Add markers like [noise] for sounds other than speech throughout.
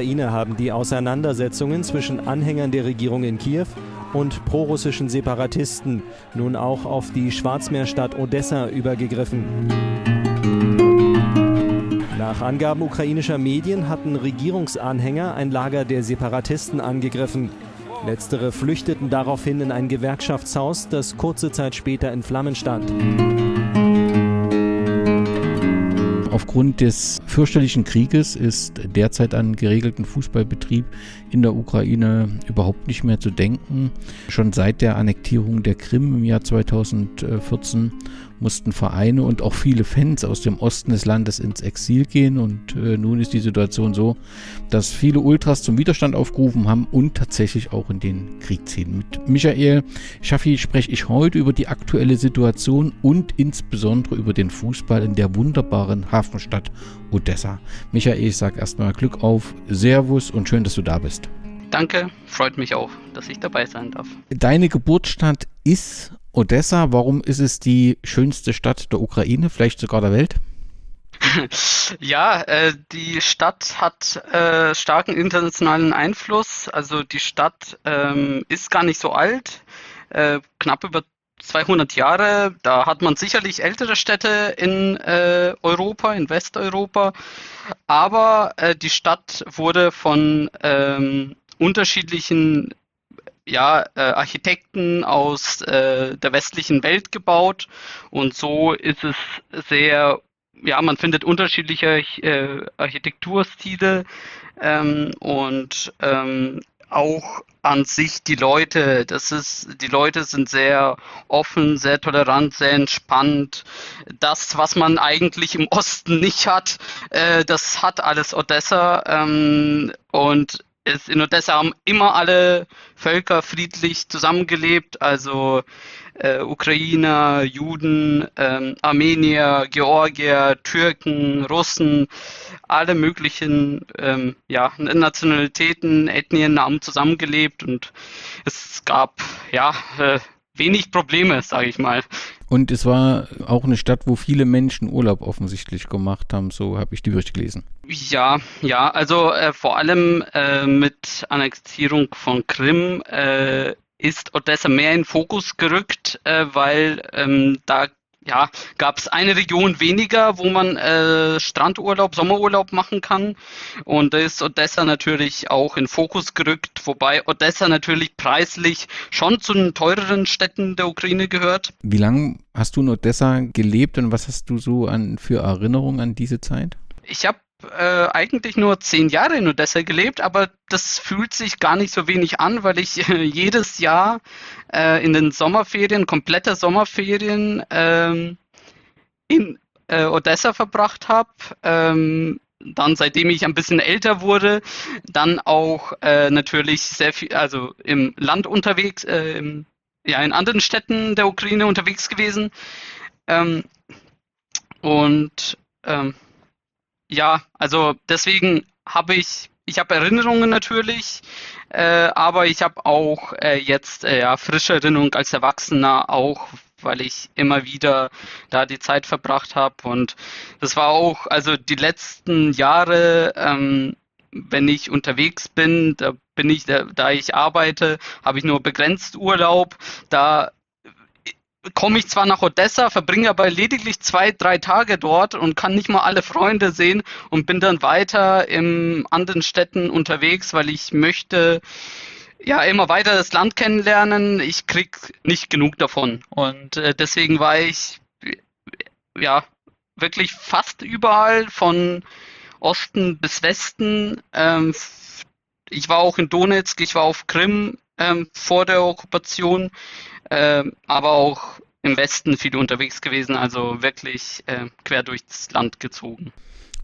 Ukraine haben die Auseinandersetzungen zwischen Anhängern der Regierung in Kiew und prorussischen Separatisten nun auch auf die Schwarzmeerstadt Odessa übergegriffen. Nach Angaben ukrainischer Medien hatten Regierungsanhänger ein Lager der Separatisten angegriffen. Letztere flüchteten daraufhin in ein Gewerkschaftshaus, das kurze Zeit später in Flammen stand. Aufgrund des fürchterlichen Krieges ist derzeit an geregelten Fußballbetrieb in der Ukraine überhaupt nicht mehr zu denken. Schon seit der Annektierung der Krim im Jahr 2014 mussten Vereine und auch viele Fans aus dem Osten des Landes ins Exil gehen. Und äh, nun ist die Situation so, dass viele Ultras zum Widerstand aufgerufen haben und tatsächlich auch in den Krieg ziehen. Mit Michael Schaffi spreche ich heute über die aktuelle Situation und insbesondere über den Fußball in der wunderbaren Hafenstadt Odessa. Michael, ich sage erstmal Glück auf, Servus und schön, dass du da bist. Danke, freut mich auch, dass ich dabei sein darf. Deine Geburtsstadt ist Odessa, warum ist es die schönste Stadt der Ukraine, vielleicht sogar der Welt? [laughs] Ja, äh, die Stadt hat äh, starken internationalen Einfluss. Also die Stadt ähm, ist gar nicht so alt, äh, knapp über 200 Jahre. Da hat man sicherlich ältere Städte in äh, Europa, in Westeuropa. Aber äh, die Stadt wurde von ähm, unterschiedlichen ja, äh, Architekten aus äh, der westlichen Welt gebaut und so ist es sehr, ja, man findet unterschiedliche äh, Architekturstile ähm, und ähm, auch an sich die Leute, das ist, die Leute sind sehr offen, sehr tolerant, sehr entspannt. Das, was man eigentlich im Osten nicht hat, äh, das hat alles Odessa ähm, und ist in Odessa haben immer alle Völker friedlich zusammengelebt, also äh, Ukrainer, Juden, ähm, Armenier, Georgier, Türken, Russen, alle möglichen ähm, ja, Nationalitäten, Ethnien haben zusammengelebt und es gab ja äh, wenig Probleme, sage ich mal. Und es war auch eine Stadt, wo viele Menschen Urlaub offensichtlich gemacht haben, so habe ich die Berichte gelesen. Ja, ja, also äh, vor allem äh, mit Annektierung von Krim äh, ist Odessa mehr in Fokus gerückt, äh, weil ähm, da ja, gab es eine Region weniger, wo man äh, Strandurlaub, Sommerurlaub machen kann. Und da ist Odessa natürlich auch in Fokus gerückt, wobei Odessa natürlich preislich schon zu den teureren Städten der Ukraine gehört. Wie lange hast du in Odessa gelebt und was hast du so an für Erinnerungen an diese Zeit? Ich habe äh, eigentlich nur zehn Jahre in Odessa gelebt, aber das fühlt sich gar nicht so wenig an, weil ich äh, jedes Jahr äh, in den Sommerferien, komplette Sommerferien ähm, in äh, Odessa verbracht habe. Ähm, dann, seitdem ich ein bisschen älter wurde, dann auch äh, natürlich sehr viel, also im Land unterwegs, äh, im, ja, in anderen Städten der Ukraine unterwegs gewesen. Ähm, und ähm, ja, also deswegen habe ich, ich habe Erinnerungen natürlich, äh, aber ich habe auch äh, jetzt äh, ja, frische Erinnerungen als Erwachsener auch, weil ich immer wieder da die Zeit verbracht habe. Und das war auch, also die letzten Jahre, ähm, wenn ich unterwegs bin, da bin ich, da, da ich arbeite, habe ich nur begrenzt Urlaub, da komme ich zwar nach Odessa, verbringe aber lediglich zwei, drei Tage dort und kann nicht mal alle Freunde sehen und bin dann weiter in anderen Städten unterwegs, weil ich möchte ja immer weiter das Land kennenlernen. Ich krieg nicht genug davon und äh, deswegen war ich ja wirklich fast überall von Osten bis Westen. Ähm, ich war auch in Donetsk, ich war auf Krim ähm, vor der Okkupation äh, aber auch im Westen viel unterwegs gewesen, also wirklich äh, quer durchs Land gezogen.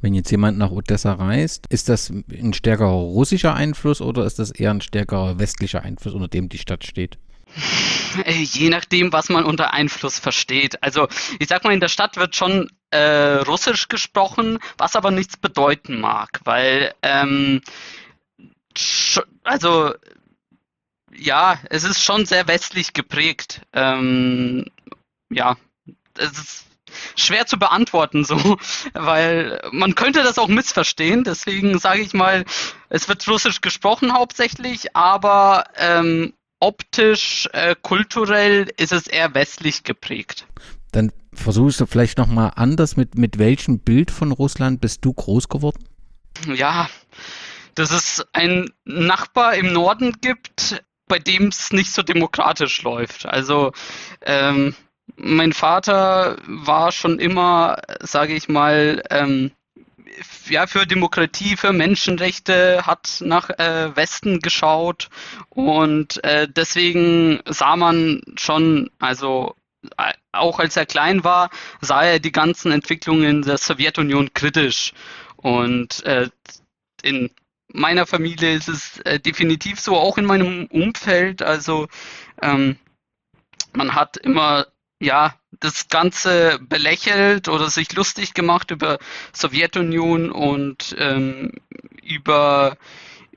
Wenn jetzt jemand nach Odessa reist, ist das ein stärkerer russischer Einfluss oder ist das eher ein stärkerer westlicher Einfluss, unter dem die Stadt steht? [laughs] Äh, je nachdem, was man unter Einfluss versteht. Also ich sag mal, in der Stadt wird schon äh, Russisch gesprochen, was aber nichts bedeuten mag, weil ähm, also ja, es ist schon sehr westlich geprägt. Ähm, ja, es ist schwer zu beantworten, so, [laughs] weil man könnte das auch missverstehen. Deswegen sage ich mal, es wird Russisch gesprochen hauptsächlich, aber ähm, optisch, äh, kulturell ist es eher westlich geprägt. Dann versuchst du vielleicht nochmal anders, mit, mit welchem Bild von Russland bist du groß geworden? Ja, dass es einen Nachbar im Norden gibt, bei dem es nicht so demokratisch läuft. Also ähm, mein Vater war schon immer, sage ich mal, ähm, ja, für Demokratie, für Menschenrechte, hat nach äh, Westen geschaut und äh, deswegen sah man schon, also äh, auch als er klein war, sah er die ganzen Entwicklungen der Sowjetunion kritisch und äh, in meiner Familie ist es äh, definitiv so, auch in meinem Umfeld. Also ähm, man hat immer ja das Ganze belächelt oder sich lustig gemacht über Sowjetunion und ähm, über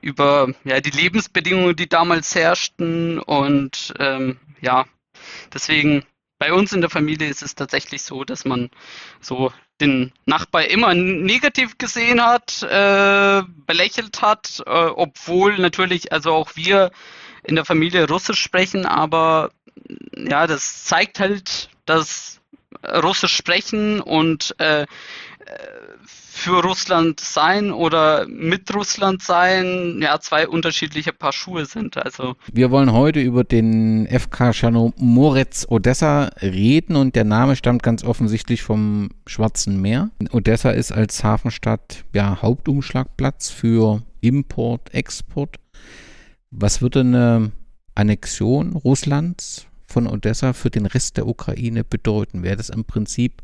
über ja die Lebensbedingungen, die damals herrschten und ähm, ja deswegen bei uns in der Familie ist es tatsächlich so, dass man so den Nachbar immer negativ gesehen hat, äh, belächelt hat, äh, obwohl natürlich also auch wir in der Familie Russisch sprechen, aber ja, das zeigt halt, dass Russisch sprechen und äh, für Russland sein oder mit Russland sein, ja, zwei unterschiedliche Paar Schuhe sind. Also. Wir wollen heute über den FK Chernomorets Odessa reden und der Name stammt ganz offensichtlich vom Schwarzen Meer. Odessa ist als Hafenstadt ja Hauptumschlagplatz für Import, Export. Was würde eine Annexion Russlands von Odessa für den Rest der Ukraine bedeuten? Wäre das im Prinzip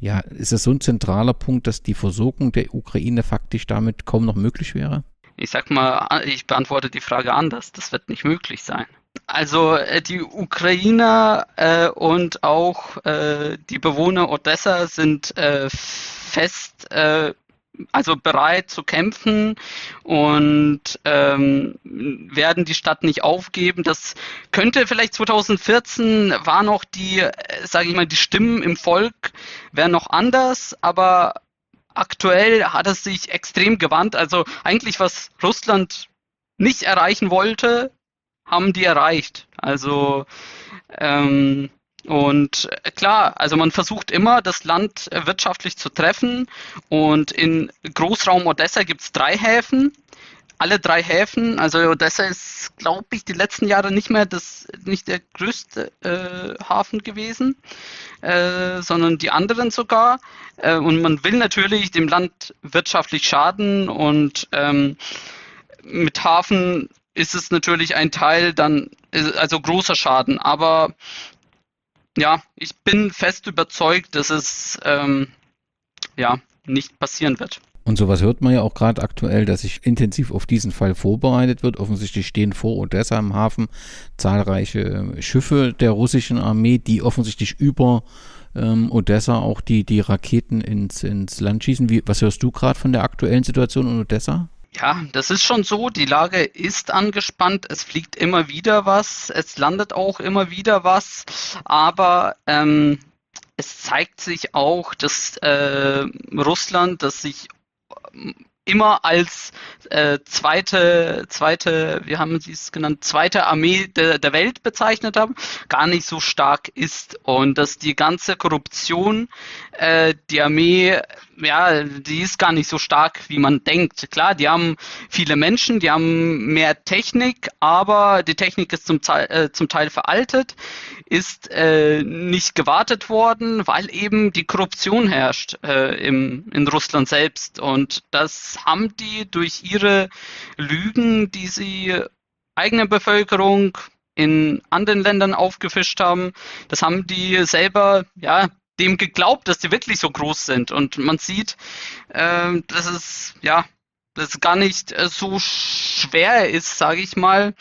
ja, ist es so ein zentraler Punkt, dass die Versorgung der Ukraine faktisch damit kaum noch möglich wäre? Ich sag mal, ich beantworte die Frage anders. Das wird nicht möglich sein. Also äh, die Ukrainer äh, und auch äh, die Bewohner Odessa sind äh, fest äh, also bereit zu kämpfen und ähm, werden die Stadt nicht aufgeben. Das könnte vielleicht 2014 war noch die, äh, sage ich mal, die Stimmen im Volk wären noch anders, aber aktuell hat es sich extrem gewandt. Also eigentlich was Russland nicht erreichen wollte, haben die erreicht. Also ähm, und äh, klar, also man versucht immer, das Land äh, wirtschaftlich zu treffen. Und in Großraum Odessa gibt es drei Häfen. Alle drei Häfen, also Odessa ist, glaube ich, die letzten Jahre nicht mehr das, nicht der größte äh, Hafen gewesen, äh, sondern die anderen sogar. Äh, und man will natürlich dem Land wirtschaftlich schaden und ähm, mit Hafen ist es natürlich ein Teil dann, also großer Schaden. Aber ja, ich bin fest überzeugt, dass es ähm, ja nicht passieren wird. Und sowas hört man ja auch gerade aktuell, dass sich intensiv auf diesen Fall vorbereitet wird. Offensichtlich stehen vor Odessa im Hafen zahlreiche Schiffe der russischen Armee, die offensichtlich über ähm, Odessa auch die, die Raketen ins, ins Land schießen. Wie, was hörst du gerade von der aktuellen Situation in Odessa? Ja, das ist schon so. Die Lage ist angespannt. Es fliegt immer wieder was. Es landet auch immer wieder was. Aber ähm, es zeigt sich auch, dass äh, Russland, das sich immer als äh, zweite, zweite, wie haben Sie es genannt, zweite Armee de, der Welt bezeichnet haben, gar nicht so stark ist und dass die ganze Korruption äh, die Armee, ja, die ist gar nicht so stark, wie man denkt. Klar, die haben viele Menschen, die haben mehr Technik, aber die Technik ist zum Teil, äh, zum Teil veraltet, ist äh, nicht gewartet worden, weil eben die Korruption herrscht äh, im, in Russland selbst. Und das haben die durch ihre Lügen, die sie eigene Bevölkerung in anderen Ländern aufgefischt haben, das haben die selber ja dem geglaubt, dass die wirklich so groß sind. Und man sieht, äh, dass es ja, dass es gar nicht äh, so schwer ist, sage ich mal,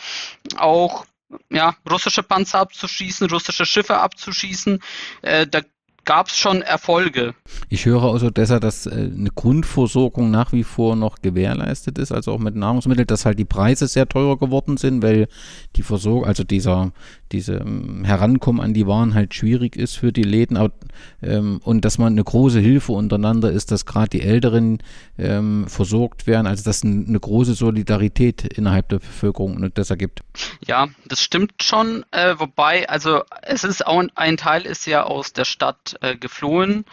auch ja, russische Panzer abzuschießen, russische Schiffe abzuschießen. Äh, da gab es schon Erfolge. Ich höre aus Odessa, dass äh, eine Grundversorgung nach wie vor noch gewährleistet ist, also auch mit Nahrungsmitteln, dass halt die Preise sehr teuer geworden sind, weil die Versorgung, also dieser, diese ähm, Herankommen an die Waren halt schwierig ist für die Läden aber, ähm, und dass man eine große Hilfe untereinander ist, dass gerade die Älteren ähm, versorgt werden, also dass ein, eine große Solidarität innerhalb der Bevölkerung in Odessa gibt. Ja, das stimmt schon, äh, wobei, also es ist auch ein Teil ist ja aus der Stadt äh, geflohen.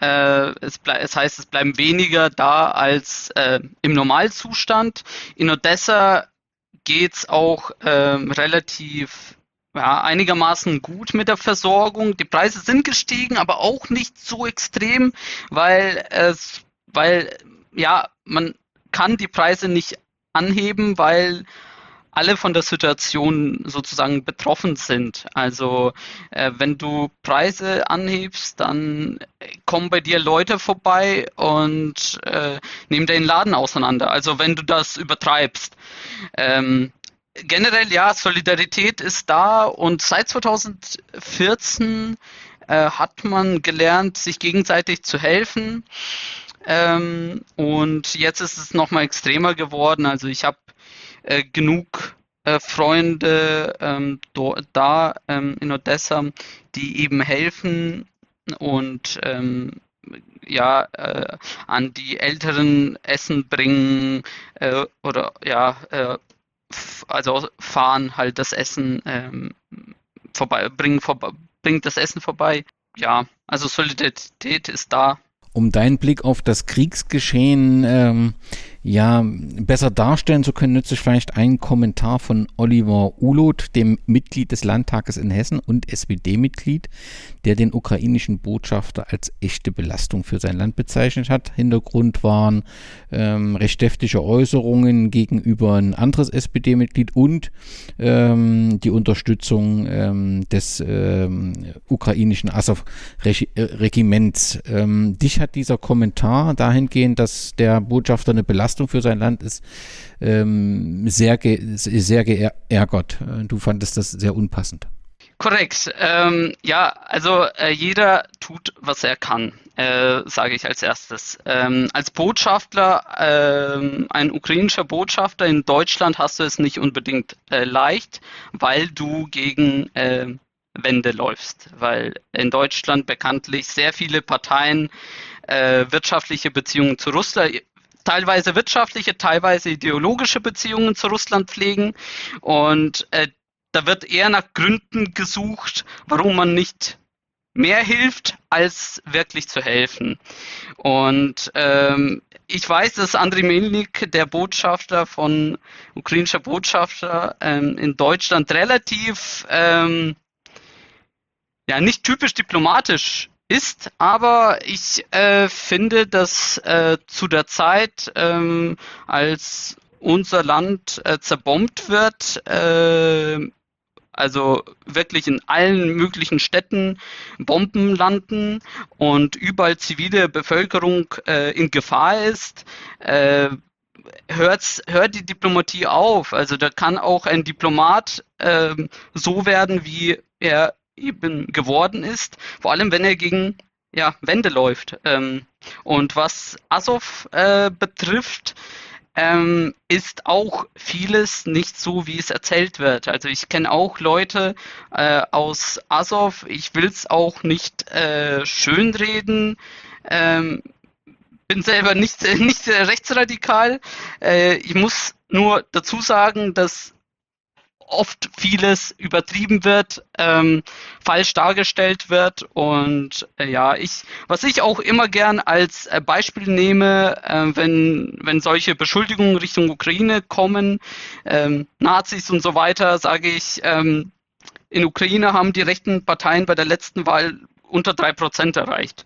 Äh, es, es, heißt, es bleiben weniger da als äh, im Normalzustand. In Odessa geht es auch ähm, relativ ja, einigermaßen gut mit der Versorgung. Die Preise sind gestiegen, aber auch nicht so extrem, weil es, weil ja, man kann die Preise nicht anheben, weil alle von der Situation sozusagen betroffen sind. Also äh, wenn du Preise anhebst, dann kommen bei dir Leute vorbei und äh, nehmen den Laden auseinander. Also wenn du das übertreibst. Ähm, generell ja, Solidarität ist da und seit 2014 äh, hat man gelernt, sich gegenseitig zu helfen. Ähm, und jetzt ist es nochmal extremer geworden. Also ich habe äh, genug äh, Freunde ähm, do, da ähm, in Odessa, die eben helfen und ähm, ja äh, an die Älteren Essen bringen äh, oder ja äh, also fahren halt das Essen ähm, vorbei bringen vorbei, bringt das Essen vorbei. Ja also Solidarität ist da. Um deinen Blick auf das Kriegsgeschehen ähm, ja besser darstellen zu können, nütze ich vielleicht einen Kommentar von Oliver Ulot, dem Mitglied des Landtages in Hessen und SPD-Mitglied, der den ukrainischen Botschafter als echte Belastung für sein Land bezeichnet hat. Hintergrund waren ähm, recht deftige Äußerungen gegenüber ein anderes SPD-Mitglied und ähm, die Unterstützung ähm, des ähm, ukrainischen Azov-Regiments. Ähm, dich hat dieser Kommentar dahingehend, dass der Botschafter eine Belastung Belastung für sein Land ist, ähm, sehr, ge sehr geärgert. Äh, du fandest das sehr unpassend. Korrekt. Ähm, ja, also äh, jeder tut, was er kann, äh, sage ich als erstes. Ähm, als Botschafter, äh, ein ukrainischer Botschafter in Deutschland hast du es nicht unbedingt äh, leicht, weil du gegen äh, Wände läufst, weil in Deutschland bekanntlich sehr viele Parteien wirtschaftliche Beziehungen zu Russland, teilweise wirtschaftliche, teilweise ideologische Beziehungen zu Russland pflegen. Und äh, da wird eher nach Gründen gesucht, warum man nicht mehr hilft, als wirklich zu helfen. Und ähm, ich weiß, dass Andriy Melnik, der Botschafter von ukrainischer Botschafter ähm, in Deutschland, relativ ähm, ja nicht typisch diplomatisch ist, aber ich äh, finde, dass äh, zu der Zeit, ähm, als unser Land äh, zerbombt wird, äh, also wirklich in allen möglichen Städten Bomben landen und überall zivile Bevölkerung äh, in Gefahr ist, äh, hört's, hört die Diplomatie auf. Also da kann auch ein Diplomat äh, so werden, wie er eben geworden ist, vor allem wenn er gegen ja, Wände läuft. Ähm, und was Azov äh, betrifft, ähm, ist auch vieles nicht so, wie es erzählt wird. Also ich kenne auch Leute äh, aus Azov, ich will es auch nicht äh, schönreden. Ähm, bin selber nicht, [laughs] nicht rechtsradikal. Äh, ich muss nur dazu sagen, dass oft vieles übertrieben wird, ähm, falsch dargestellt wird und äh, ja, ich, was ich auch immer gern als äh, Beispiel nehme, äh, wenn, wenn solche Beschuldigungen Richtung Ukraine kommen, ähm, Nazis und so weiter, sage ich, ähm, in Ukraine haben die rechten Parteien bei der letzten Wahl unter drei Prozent erreicht.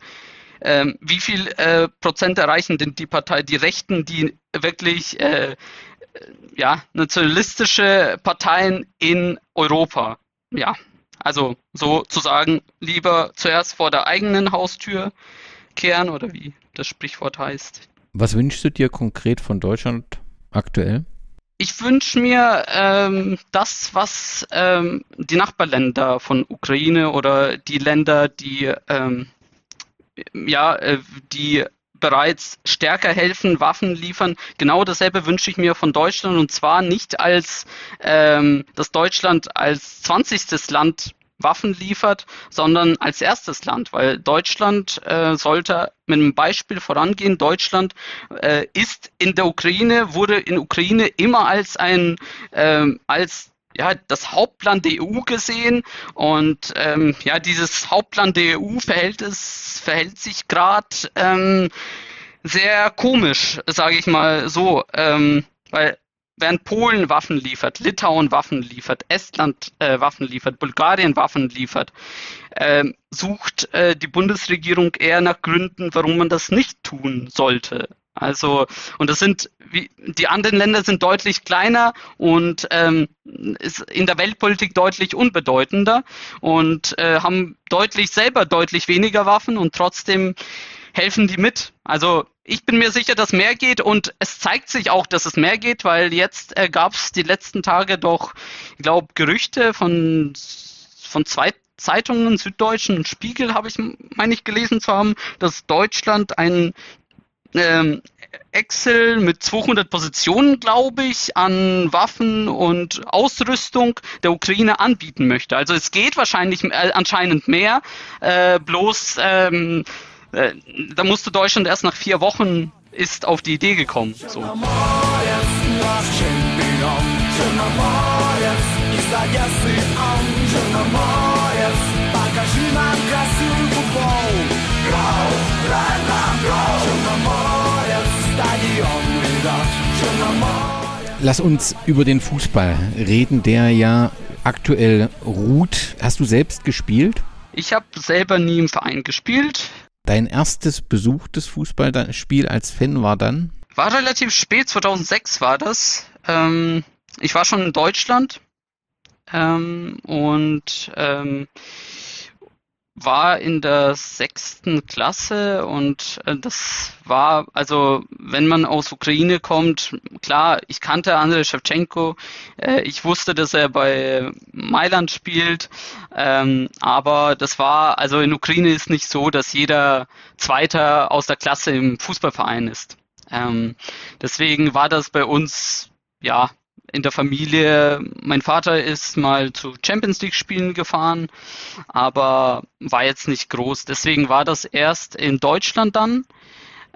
Ähm, wie viel äh, Prozent erreichen denn die Partei, die Rechten, die wirklich äh, ja, nationalistische Parteien in Europa. Ja, also sozusagen lieber zuerst vor der eigenen Haustür kehren oder wie das Sprichwort heißt. Was wünschst du dir konkret von Deutschland aktuell? Ich wünsche mir ähm, das, was ähm, die Nachbarländer von Ukraine oder die Länder, die ähm, ja, äh, die bereits stärker helfen, Waffen liefern. Genau dasselbe wünsche ich mir von Deutschland und zwar nicht als, ähm, dass Deutschland als 20. Land Waffen liefert, sondern als erstes Land, weil Deutschland äh, sollte mit einem Beispiel vorangehen. Deutschland äh, ist in der Ukraine, wurde in Ukraine immer als ein äh, als ja, das Hauptland der EU gesehen und ähm, ja, dieses Hauptland der EU verhält es, verhält sich gerade ähm, sehr komisch, sage ich mal so, ähm, weil während Polen Waffen liefert, Litauen Waffen liefert, Estland äh, Waffen liefert, Bulgarien Waffen liefert, äh, sucht äh, die Bundesregierung eher nach Gründen, warum man das nicht tun sollte. Also, und das sind, wie, die anderen Länder sind deutlich kleiner und ähm, ist in der Weltpolitik deutlich unbedeutender und äh, haben deutlich selber deutlich weniger Waffen und trotzdem helfen die mit. Also ich bin mir sicher, dass mehr geht und es zeigt sich auch, dass es mehr geht, weil jetzt äh, gab es die letzten Tage doch, ich glaube, Gerüchte von, von zwei Zeitungen, Süddeutschen und Spiegel, habe ich, meine ich, gelesen zu haben, dass Deutschland ein ähm, Excel mit 200 Positionen, glaube ich, an Waffen und Ausrüstung der Ukraine anbieten möchte. Also es geht wahrscheinlich äh, anscheinend mehr, äh, bloß ähm, äh, da musste Deutschland erst nach vier Wochen ist auf die Idee gekommen. So. Lass uns über den Fußball reden, der ja aktuell ruht. Hast du selbst gespielt? Ich habe selber nie im Verein gespielt. Dein erstes besuchtes Fußballspiel als Fan war dann? War relativ spät, 2006 war das. Ähm, ich war schon in Deutschland ähm, und ähm, war in der sechsten Klasse und äh, das war, also wenn man aus Ukraine kommt, klar, ich kannte Andrei Shevchenko, äh, ich wusste, dass er bei Mailand spielt, ähm, aber das war, also in Ukraine ist nicht so, dass jeder Zweiter aus der Klasse im Fußballverein ist. Ähm, deswegen war das bei uns, ja, in der Familie, mein Vater ist mal zu Champions League Spielen gefahren, aber war jetzt nicht groß. Deswegen war das erst in Deutschland dann.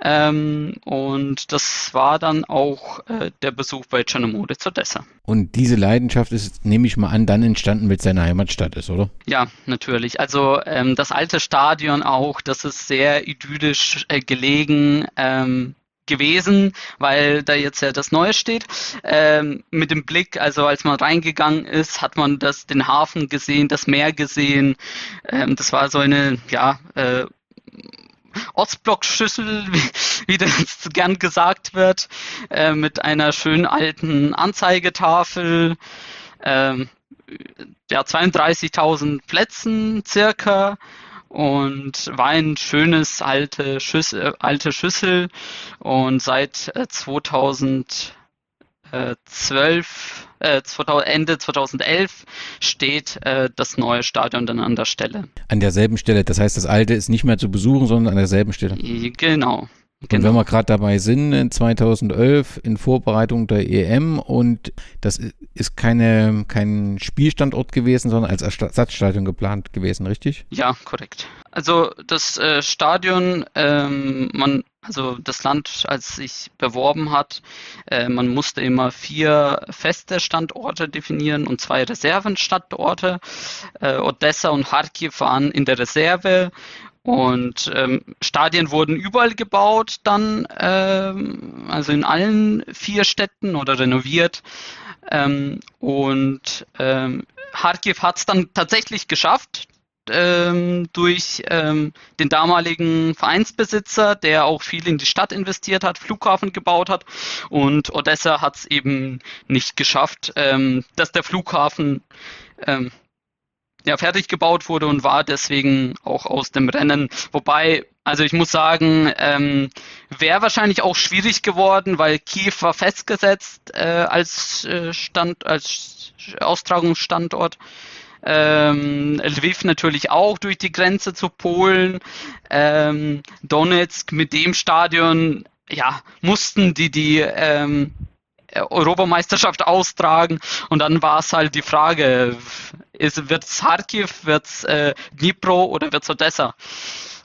Ähm, und das war dann auch äh, der Besuch bei Czernomode zu Odessa. Und diese Leidenschaft ist, nehme ich mal an, dann entstanden, weil es seine Heimatstadt ist, oder? Ja, natürlich. Also ähm, das alte Stadion auch, das ist sehr idyllisch äh, gelegen. Ähm, gewesen, weil da jetzt ja das Neue steht. Ähm, mit dem Blick, also als man reingegangen ist, hat man das, den Hafen gesehen, das Meer gesehen. Ähm, das war so eine, ja, äh, Ostblock-Schüssel, [laughs] wie, wie das gern gesagt wird, äh, mit einer schönen alten Anzeigetafel. Ähm, ja, 32.000 Plätzen circa und war ein schönes alte Schüssel, äh, alte Schüssel und seit 2012 äh, äh, Ende 2011 steht äh, das neue Stadion dann an der Stelle. An derselben Stelle, das heißt, das alte ist nicht mehr zu besuchen, sondern an derselben Stelle. Genau. Genau. Und wenn wir gerade dabei sind, in 2011 in Vorbereitung der EM und das ist keine, kein Spielstandort gewesen, sondern als Ersatzstadion geplant gewesen, richtig? Ja, korrekt. Also das äh, Stadion, ähm, man, also das Land, als sich beworben hat, äh, man musste immer vier feste Standorte definieren und zwei Reservenstandorte. Äh, Odessa und Kharkiv waren in der Reserve und ähm, Stadien wurden überall gebaut, dann, ähm, also in allen vier Städten oder renoviert. Ähm, und ähm, Kharkiv hat es dann tatsächlich geschafft, ähm, durch ähm, den damaligen Vereinsbesitzer, der auch viel in die Stadt investiert hat, Flughafen gebaut hat. Und Odessa hat es eben nicht geschafft, ähm, dass der Flughafen ähm, ja, fertig gebaut wurde und war deswegen auch aus dem Rennen. Wobei, also ich muss sagen, ähm, wäre wahrscheinlich auch schwierig geworden, weil Kiew war festgesetzt äh, als äh, Stand, als Austragungsstandort. ähm, Lviv natürlich auch durch die Grenze zu Polen, ähm, Donetsk mit dem Stadion, ja, mussten die die ähm, Europameisterschaft austragen und dann war es halt die Frage, wird es Kharkiv, wird es äh, Dnipro oder wird es Odessa?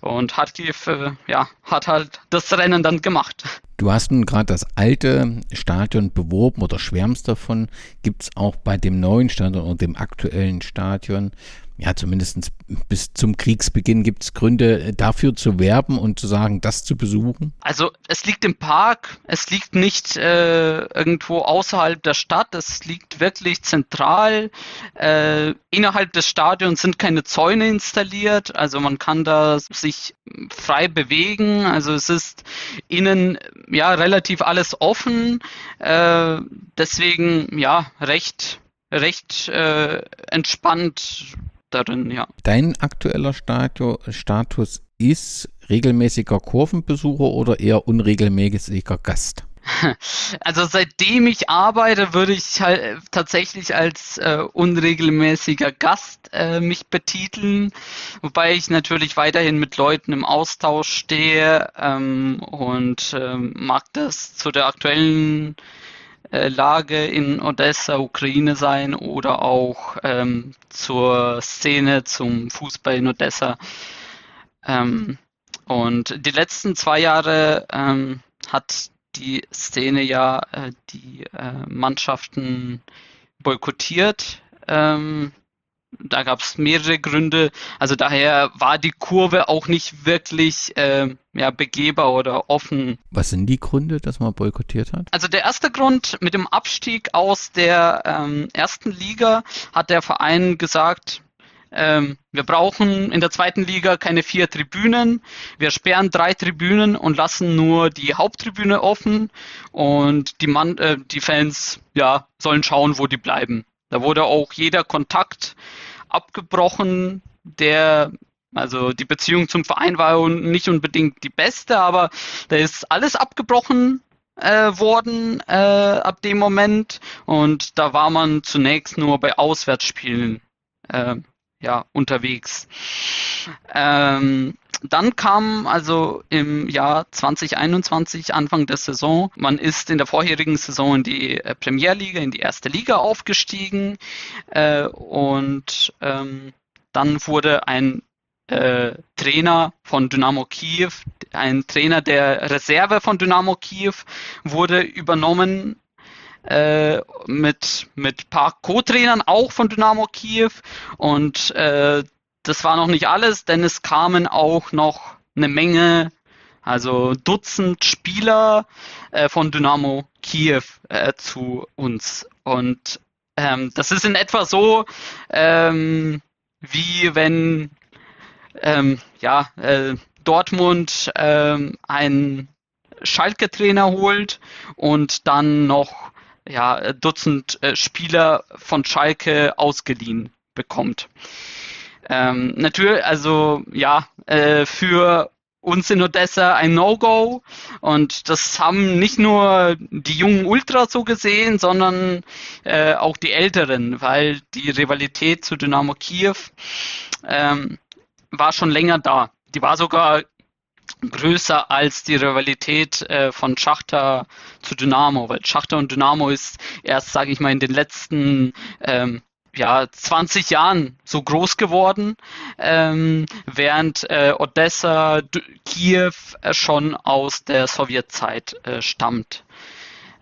Und Kharkiv äh, ja, hat halt das Rennen dann gemacht. Du hast nun gerade das alte Stadion beworben oder schwärmst davon. Gibt es auch bei dem neuen Stadion oder dem aktuellen Stadion ja, zumindest bis zum Kriegsbeginn gibt es Gründe äh, dafür zu werben und zu sagen, das zu besuchen? Also es liegt im Park, es liegt nicht äh, irgendwo außerhalb der Stadt, es liegt wirklich zentral. Äh, innerhalb des Stadions sind keine Zäune installiert, also man kann da sich frei bewegen. Also es ist innen ja relativ alles offen, äh, deswegen ja recht recht äh, entspannt darin, ja. Dein aktueller Status, Status ist regelmäßiger Kurvenbesucher oder eher unregelmäßiger Gast? [laughs] Also seitdem ich arbeite, würde ich halt tatsächlich als äh, unregelmäßiger Gast äh, mich betiteln, wobei ich natürlich weiterhin mit Leuten im Austausch stehe ähm, und ähm, mag das zu der aktuellen äh, Lage in Odessa, Ukraine sein oder auch ähm, zur Szene, zum Fußball in Odessa. Ähm, und die letzten zwei Jahre ähm, hat die Szene ja äh, die äh, Mannschaften boykottiert. Da gab es mehrere Gründe. Also daher war die Kurve auch nicht wirklich äh, ja, begehbar oder offen. Was sind die Gründe, dass man boykottiert hat? Also der erste Grund mit dem Abstieg aus der ähm, ersten Liga hat der Verein gesagt, ähm, wir brauchen in der zweiten Liga keine vier Tribünen. Wir sperren drei Tribünen und lassen nur die Haupttribüne offen und die, Mann, äh, die Fans ja, sollen schauen, wo die bleiben. Da wurde auch jeder Kontakt abgebrochen, der also die Beziehung zum Verein war nicht unbedingt die beste, aber da ist alles abgebrochen äh, worden äh, ab dem Moment und da war man zunächst nur bei Auswärtsspielen äh, ja, unterwegs. Ähm, dann kam also im Jahr 2021, Anfang der Saison, man ist in der vorherigen Saison in die äh, Premierliga, in die erste Liga aufgestiegen äh, und ähm, dann wurde ein äh, Trainer von Dynamo Kiew, ein Trainer der Reserve von Dynamo Kiew wurde übernommen äh, mit mit paar Co-Trainern auch von Dynamo Kiew und äh, das war noch nicht alles, denn es kamen auch noch eine Menge, also Dutzend Spieler äh, von Dynamo Kiew äh, zu uns und ähm, das ist in etwa so ähm, wie wenn ähm, ja äh, Dortmund ähm, einen Schalke-Trainer holt und dann noch ja, Dutzend äh, Spieler von Schalke ausgeliehen bekommt. Ähm, natürlich, also ja, äh, für uns in Odessa ein No-Go und das haben nicht nur die jungen Ultras so gesehen, sondern äh, auch die Älteren, weil die Rivalität zu Dynamo Kiew ähm, war schon länger da. Die war sogar größer als die Rivalität äh, von Schachter zu Dynamo, weil Schachter und Dynamo ist erst, sage ich mal, in den letzten ähm, ja, 20 Jahren so groß geworden, ähm, während äh, Odessa, D Kiew äh, schon aus der Sowjetzeit äh, stammt.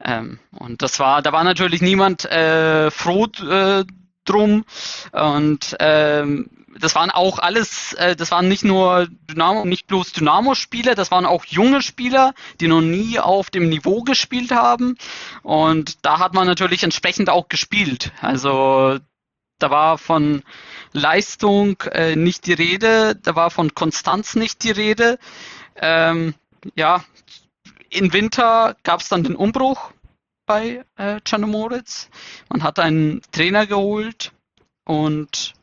Ähm, und das war, da war natürlich niemand äh, froh äh, drum und ähm, das waren auch alles, äh, das waren nicht nur Dynamo, nicht bloß Dynamo-Spieler, das waren auch junge Spieler, die noch nie auf dem Niveau gespielt haben. Und da hat man natürlich entsprechend auch gespielt. Also da war von Leistung äh, nicht die Rede, da war von Konstanz nicht die Rede. Ähm, ja, im Winter gab es dann den Umbruch bei äh, Moritz. Man hat einen Trainer geholt und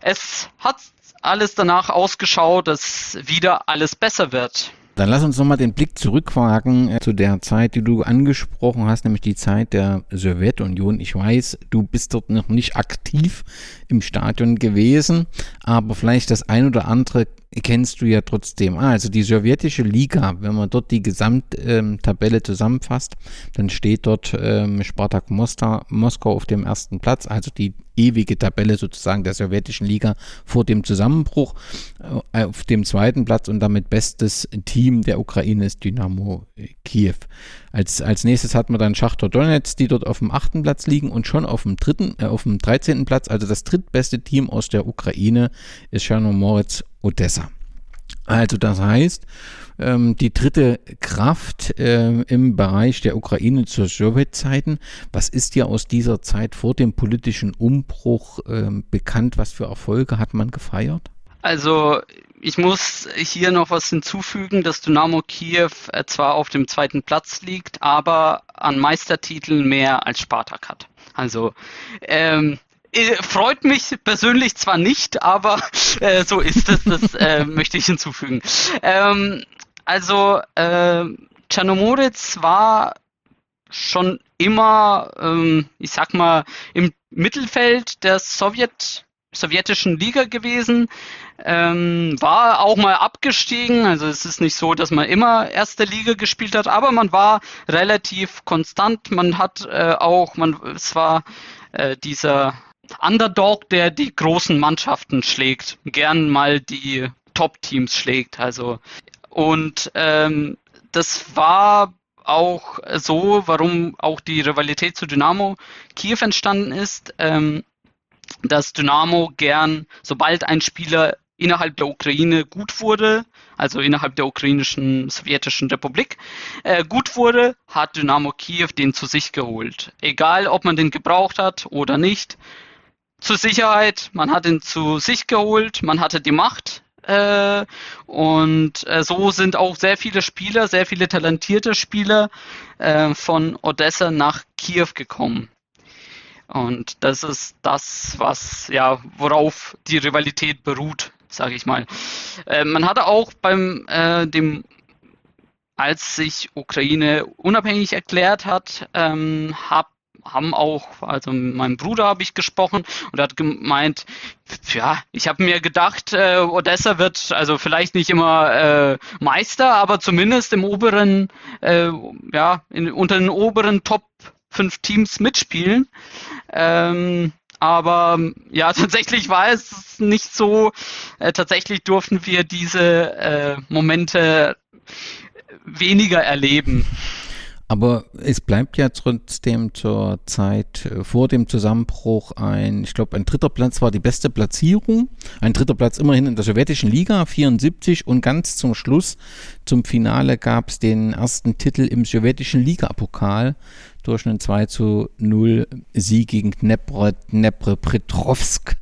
es hat alles danach ausgeschaut, dass wieder alles besser wird. Dann lass uns nochmal den Blick zurückwagen äh, zu der Zeit, die du angesprochen hast, nämlich die Zeit der Sowjetunion. Ich weiß, du bist dort noch nicht aktiv im Stadion gewesen, aber vielleicht das ein oder andere kennst du ja trotzdem. Ah, also die sowjetische Liga, wenn man dort die Gesamttabelle ähm, zusammenfasst, dann steht dort ähm, Spartak Moskau auf dem ersten Platz, also die ewige Tabelle sozusagen der sowjetischen Liga vor dem Zusammenbruch. Äh, auf dem zweiten Platz und damit bestes Team der Ukraine ist Dynamo Kiew. Als, als nächstes hat man dann Schachtor Donetsk, die dort auf dem achten Platz liegen und schon auf dem dritten, äh, auf dem 13. Platz, also das drittbeste Team aus der Ukraine ist Chernomorets Odessa. Also das heißt, ähm, die dritte Kraft äh, im Bereich der Ukraine zur Sowjetzeiten. Was ist dir aus dieser Zeit vor dem politischen Umbruch äh, bekannt? Was für Erfolge hat man gefeiert? Also ich muss hier noch was hinzufügen, dass Dynamo Kiew äh, zwar auf dem zweiten Platz liegt, aber an Meistertiteln mehr als Spartak hat. Also ähm, äh, freut mich persönlich zwar nicht, aber [laughs] äh, so ist es, das äh, [laughs] möchte ich hinzufügen. Ähm, also äh, Czernomoritz war schon immer, ähm, ich sag mal, im Mittelfeld der Sowjet sowjetischen Liga gewesen, ähm, war auch mal abgestiegen, also es ist nicht so, dass man immer erste Liga gespielt hat, aber man war relativ konstant, man hat äh, auch, man, es war äh, dieser Underdog, der die großen Mannschaften schlägt, gern mal die Top-Teams schlägt, also und ähm, das war auch so, warum auch die Rivalität zu Dynamo Kiew entstanden ist. Ähm, dass Dynamo gern, sobald ein Spieler innerhalb der Ukraine gut wurde, also innerhalb der ukrainischen sowjetischen Republik, äh, gut wurde, hat Dynamo Kiew den zu sich geholt. Egal, ob man den gebraucht hat oder nicht. Zur Sicherheit, man hat ihn zu sich geholt, man hatte die Macht. Äh, und äh, so sind auch sehr viele Spieler, sehr viele talentierte Spieler äh, von Odessa nach Kiew gekommen. Und das ist das, was, ja, worauf die Rivalität beruht, sage ich mal. Äh, man hatte auch beim äh, dem als sich Ukraine unabhängig erklärt hat, ähm, hab, haben auch, also mit meinem Bruder habe ich gesprochen und er hat gemeint, ja, ich habe mir gedacht, äh, Odessa wird also vielleicht nicht immer äh, Meister, aber zumindest im oberen, äh, ja, in, unter den oberen Top fünf Teams mitspielen. Ähm, aber ja, [laughs] tatsächlich war es nicht so. Äh, tatsächlich durften wir diese äh, Momente weniger erleben. Aber es bleibt ja trotzdem zur Zeit äh, vor dem Zusammenbruch ein, ich glaube, ein dritter Platz war die beste Platzierung. Ein dritter Platz immerhin in der sowjetischen Liga, 74. Und ganz zum Schluss, zum Finale, gab es den ersten Titel im sowjetischen Ligapokal durch einen 2 zu 0 Sieg gegen Dnepr, Dnepropetrovsk.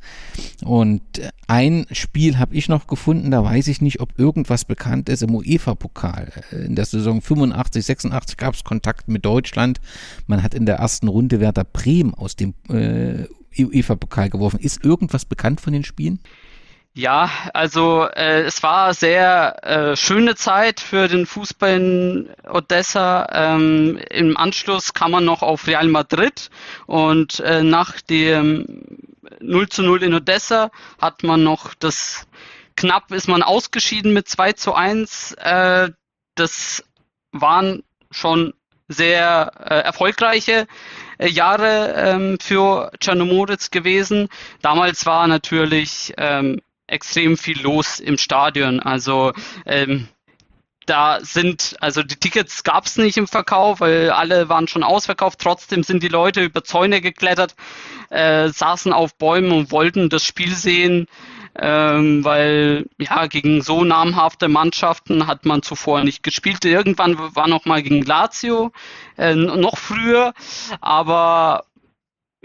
Und ein Spiel habe ich noch gefunden, da weiß ich nicht, ob irgendwas bekannt ist im UEFA-Pokal. In der Saison 85, 86 gab es Kontakt mit Deutschland. Man hat in der ersten Runde Werder Bremen aus dem äh, UEFA-Pokal geworfen. Ist irgendwas bekannt von den Spielen? Ja, also äh, es war sehr äh, schöne Zeit für den Fußball in Odessa. Ähm, Im Anschluss kam man noch auf Real Madrid und äh, nach dem 0 zu 0 in Odessa hat man noch das knapp ist man ausgeschieden mit 2 zu 1. Äh, das waren schon sehr äh, erfolgreiche äh, Jahre ähm, für Czernomoritz gewesen. Damals war natürlich ähm, extrem viel los im Stadion. Also ähm, da sind, also die Tickets gab es nicht im Verkauf, weil alle waren schon ausverkauft. Trotzdem sind die Leute über Zäune geklettert, äh, saßen auf Bäumen und wollten das Spiel sehen, ähm, weil ja gegen so namhafte Mannschaften hat man zuvor nicht gespielt. Irgendwann war noch mal gegen Lazio, äh, noch früher, aber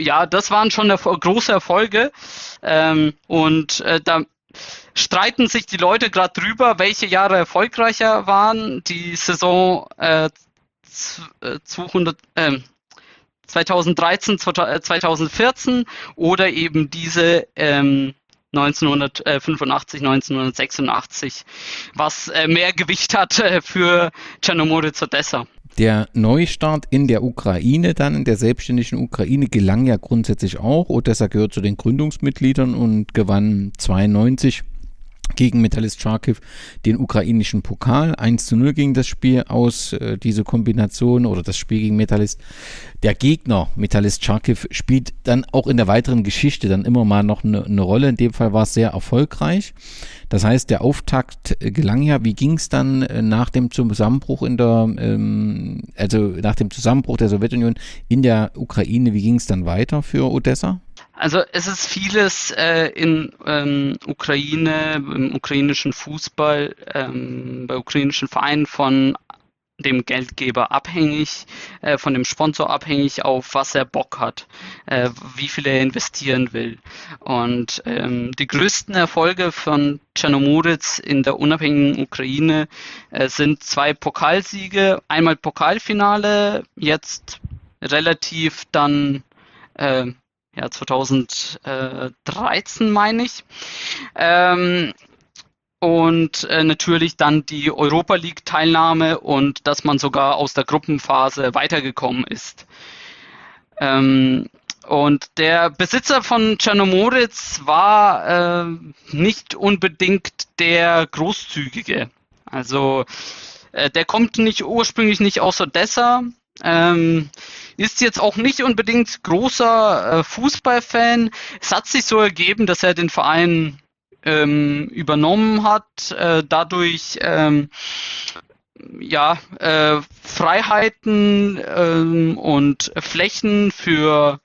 ja, das waren schon erfol große Erfolge. Ähm, und äh, da streiten sich die Leute gerade drüber, welche Jahre erfolgreicher waren. Die Saison äh, 200, äh, 2013, 2014 oder eben diese ähm, 1985, 1986, was äh, mehr Gewicht hat äh, für Czernomoritz Odessa. Der Neustart in der Ukraine dann, in der selbstständigen Ukraine, gelang ja grundsätzlich auch. Odessa gehört zu den Gründungsmitgliedern und gewann 92 gegen Metallist Charkiw den ukrainischen Pokal. 1 zu 0 ging das Spiel aus, äh, diese Kombination oder das Spiel gegen Metallist. Der Gegner, Metallist Charkiw, spielt dann auch in der weiteren Geschichte dann immer mal noch eine, eine Rolle. In dem Fall war es sehr erfolgreich. Das heißt, der Auftakt äh, gelang ja. Wie ging es dann äh, nach dem Zusammenbruch in der, ähm, also nach dem Zusammenbruch der Sowjetunion in der Ukraine, wie ging es dann weiter für Odessa? Also es ist vieles äh, in ähm, Ukraine, im ukrainischen Fußball, ähm, bei ukrainischen Vereinen von dem Geldgeber abhängig, äh, von dem Sponsor abhängig, auf was er Bock hat, äh, wie viel er investieren will. Und ähm, die größten Erfolge von Czernomoritz in der unabhängigen Ukraine äh, sind zwei Pokalsiege, einmal Pokalfinale, jetzt relativ dann äh, ja, 2013 meine ich. Ähm, und äh, natürlich dann die Europa League Teilnahme und dass man sogar aus der Gruppenphase weitergekommen ist. Ähm, und der Besitzer von Czernomoritz war äh, nicht unbedingt der Großzügige. Also äh, der kommt nicht ursprünglich nicht aus Odessa, ähm, ist jetzt auch nicht unbedingt großer äh, Fußballfan. Es hat sich so ergeben, dass er den Verein ähm, übernommen hat, äh, dadurch ähm, ja, äh, Freiheiten ähm, und Flächen für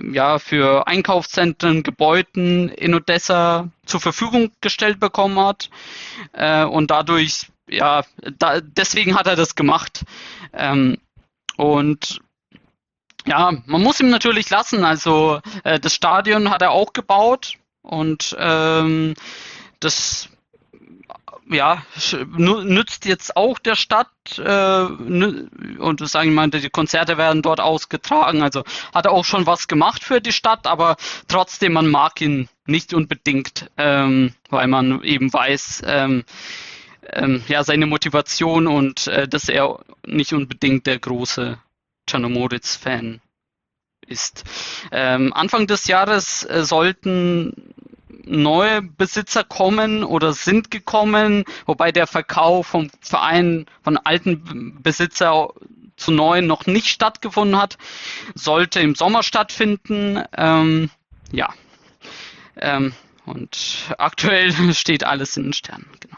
ja, für Einkaufszentren, Gebäuden in Odessa zur Verfügung gestellt bekommen hat äh, und dadurch ja, da, deswegen hat er das gemacht. Ähm, und ja, man muss ihm natürlich lassen. Also äh, das Stadion hat er auch gebaut und ähm, das ja, nützt jetzt auch der Stadt äh, und sagen wir mal, die Konzerte werden dort ausgetragen. Also hat er auch schon was gemacht für die Stadt, aber trotzdem, man mag ihn nicht unbedingt, ähm, weil man eben weiß, ähm, ähm, ja, seine Motivation und äh, dass er nicht unbedingt der große Czernomoritz-Fan ist. Ähm, Anfang des Jahres äh, sollten neue Besitzer kommen oder sind gekommen, wobei der Verkauf vom Verein von alten Besitzer zu neuen noch nicht stattgefunden hat, sollte im Sommer stattfinden. Ähm, ja. Ähm, und aktuell [laughs] steht alles in den Sternen, genau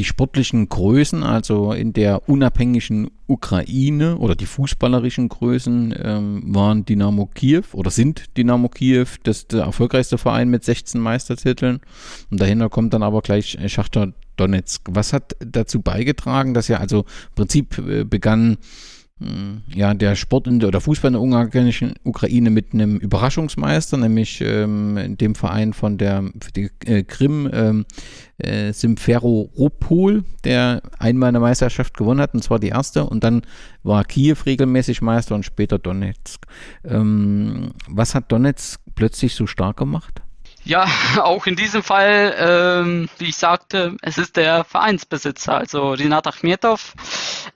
die sportlichen Größen, also in der unabhängigen Ukraine oder die fußballerischen Größen ähm, waren Dynamo Kiew oder sind Dynamo Kiew das der erfolgreichste Verein mit 16 Meistertiteln. Und dahinter kommt dann aber gleich Schachter Donetsk. Was hat dazu beigetragen, dass ja also im Prinzip äh, begann ja, der Sport in der, oder Fußball in der Ukraine mit einem Überraschungsmeister, nämlich ähm, dem Verein von der die, äh, Krim ähm, äh, Simferopol, der einmal eine Meisterschaft gewonnen hat, und zwar die erste, und dann war Kiew regelmäßig Meister und später Donetsk. Ähm, was hat Donetsk plötzlich so stark gemacht? Ja, [laughs] auch in diesem Fall, ähm, wie ich sagte, es ist der Vereinsbesitzer. Also Rinat Achmetov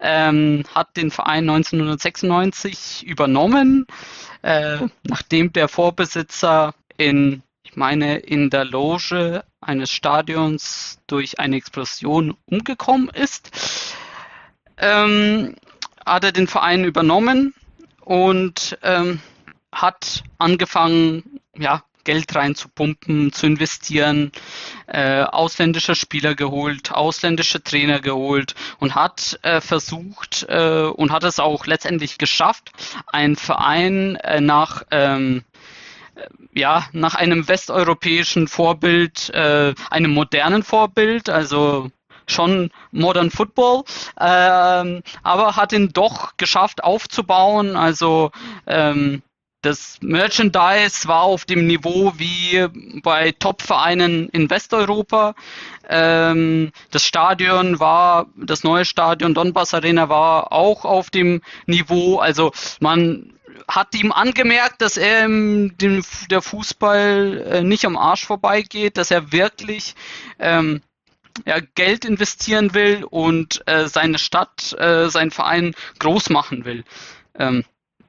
ähm, hat den Verein 1996 übernommen, äh, nachdem der Vorbesitzer in, ich meine, in der Loge eines Stadions durch eine Explosion umgekommen ist. Ähm, hat er den Verein übernommen und ähm, hat angefangen, ja, Geld reinzupumpen, zu investieren, äh, ausländische Spieler geholt, ausländische Trainer geholt und hat äh, versucht äh, und hat es auch letztendlich geschafft, einen Verein äh, nach ähm, äh, ja, nach einem westeuropäischen Vorbild, äh, einem modernen Vorbild, also schon Modern Football, ähm, aber hat ihn doch geschafft aufzubauen. Also ähm, das Merchandise war auf dem Niveau wie bei Top-Vereinen in Westeuropa. Ähm, das Stadion war, das neue Stadion Donbass Arena war auch auf dem Niveau. Also man hat ihm angemerkt, dass er dem, der Fußball äh, nicht am Arsch vorbeigeht, dass er wirklich ähm, ja, Geld investieren will und äh, seine Stadt, äh, seinen Verein groß machen will. Ähm,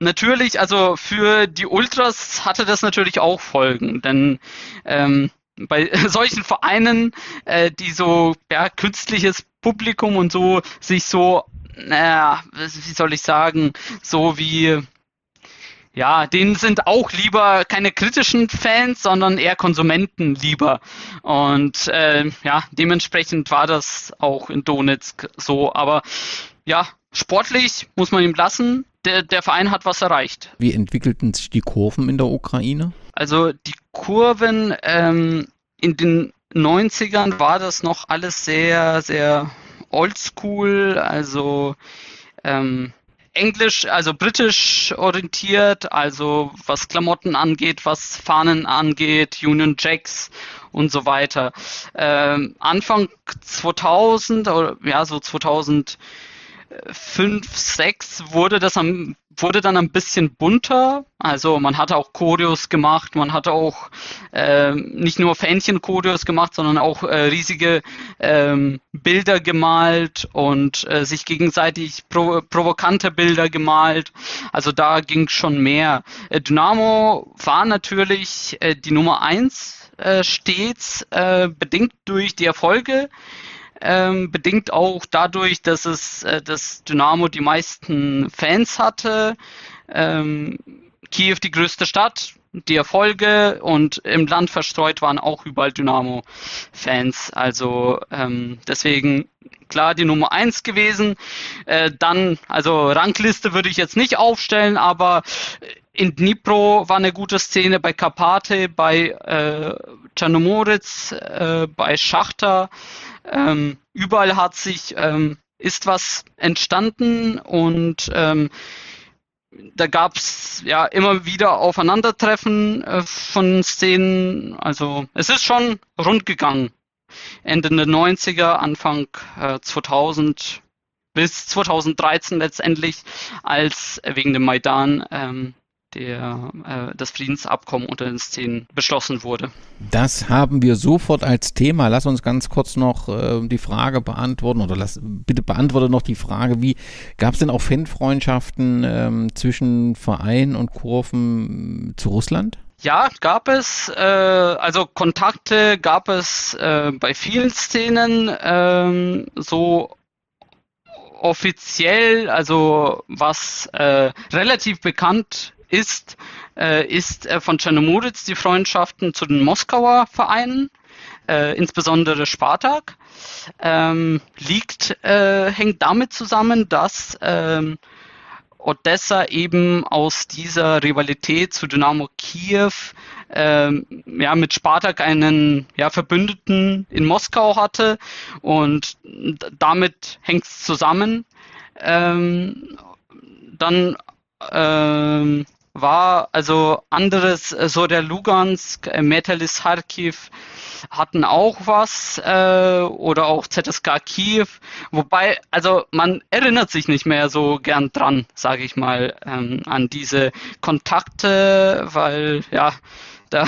natürlich, also für die Ultras hatte das natürlich auch Folgen, denn ähm, bei [laughs] solchen Vereinen, äh, die so ja, künstliches Publikum und so sich so, naja, wie soll ich sagen, so wie ja, denen sind auch lieber keine kritischen Fans, sondern eher Konsumenten lieber. Und äh, ja, dementsprechend war das auch in Donetsk so. Aber ja, sportlich muss man ihm lassen. Der, der Verein hat was erreicht. Wie entwickelten sich die Kurven in der Ukraine? Also die Kurven ähm, in den 90ern war das noch alles sehr, sehr oldschool. Also ähm, englisch, also britisch orientiert, also was Klamotten angeht, was Fahnen angeht, Union Jacks und so weiter. Ähm, Anfang 2000 oder ja so 2005, 6 wurde das am wurde dann ein bisschen bunter. Also man hatte auch Choreos gemacht, man hatte auch äh, nicht nur Fähnchen-Choreos gemacht, sondern auch äh, riesige ähm, Bilder gemalt und äh, sich gegenseitig pro provokante Bilder gemalt. Also da ging schon mehr. Äh, Dynamo war natürlich äh, die Nummer eins äh, stets, äh, bedingt durch die Erfolge ähm, bedingt auch dadurch, dass es äh, das Dynamo die meisten Fans hatte. Ähm, Kiew die größte Stadt, die Erfolge und im Land verstreut waren auch überall Dynamo-Fans. Also ähm, deswegen klar die Nummer eins gewesen. Äh, dann, also Rangliste würde ich jetzt nicht aufstellen, aber in Dnipro war eine gute Szene, bei Karpate, bei äh, Czarnomoritz, äh, bei Schachter. Ähm, überall hat sich, ähm, ist was entstanden und ähm, da gab es ja immer wieder Aufeinandertreffen äh, von Szenen. Also es ist schon rund gegangen. Ende der 90er, Anfang äh, 2000 bis 2013 letztendlich, als wegen dem Maidan ähm, der, äh, das Friedensabkommen unter den Szenen beschlossen wurde. Das haben wir sofort als Thema. Lass uns ganz kurz noch äh, die Frage beantworten oder lass, bitte beantworte noch die Frage, wie gab es denn auch Fanfreundschaften ähm, zwischen Verein und Kurven zu Russland? Ja, gab es. Äh, also Kontakte gab es äh, bei vielen Szenen. Ähm, so offiziell, also was äh, relativ bekannt ist, äh, ist äh, von Czernomoritz die Freundschaften zu den Moskauer Vereinen, äh, insbesondere Spartak, ähm, liegt, hängt damit zusammen, dass ähm, Odessa eben aus dieser Rivalität zu Dynamo Kiew ähm, ja, mit Spartak einen ja, Verbündeten in Moskau hatte und damit hängt es zusammen. Ähm, dann ähm, war also anderes, äh, so der Lugansk, äh, Metalis Kharkiv hatten auch was äh, oder auch ZSK Kiew, wobei, also man erinnert sich nicht mehr so gern dran, sage ich mal, ähm, an diese Kontakte, weil ja, da,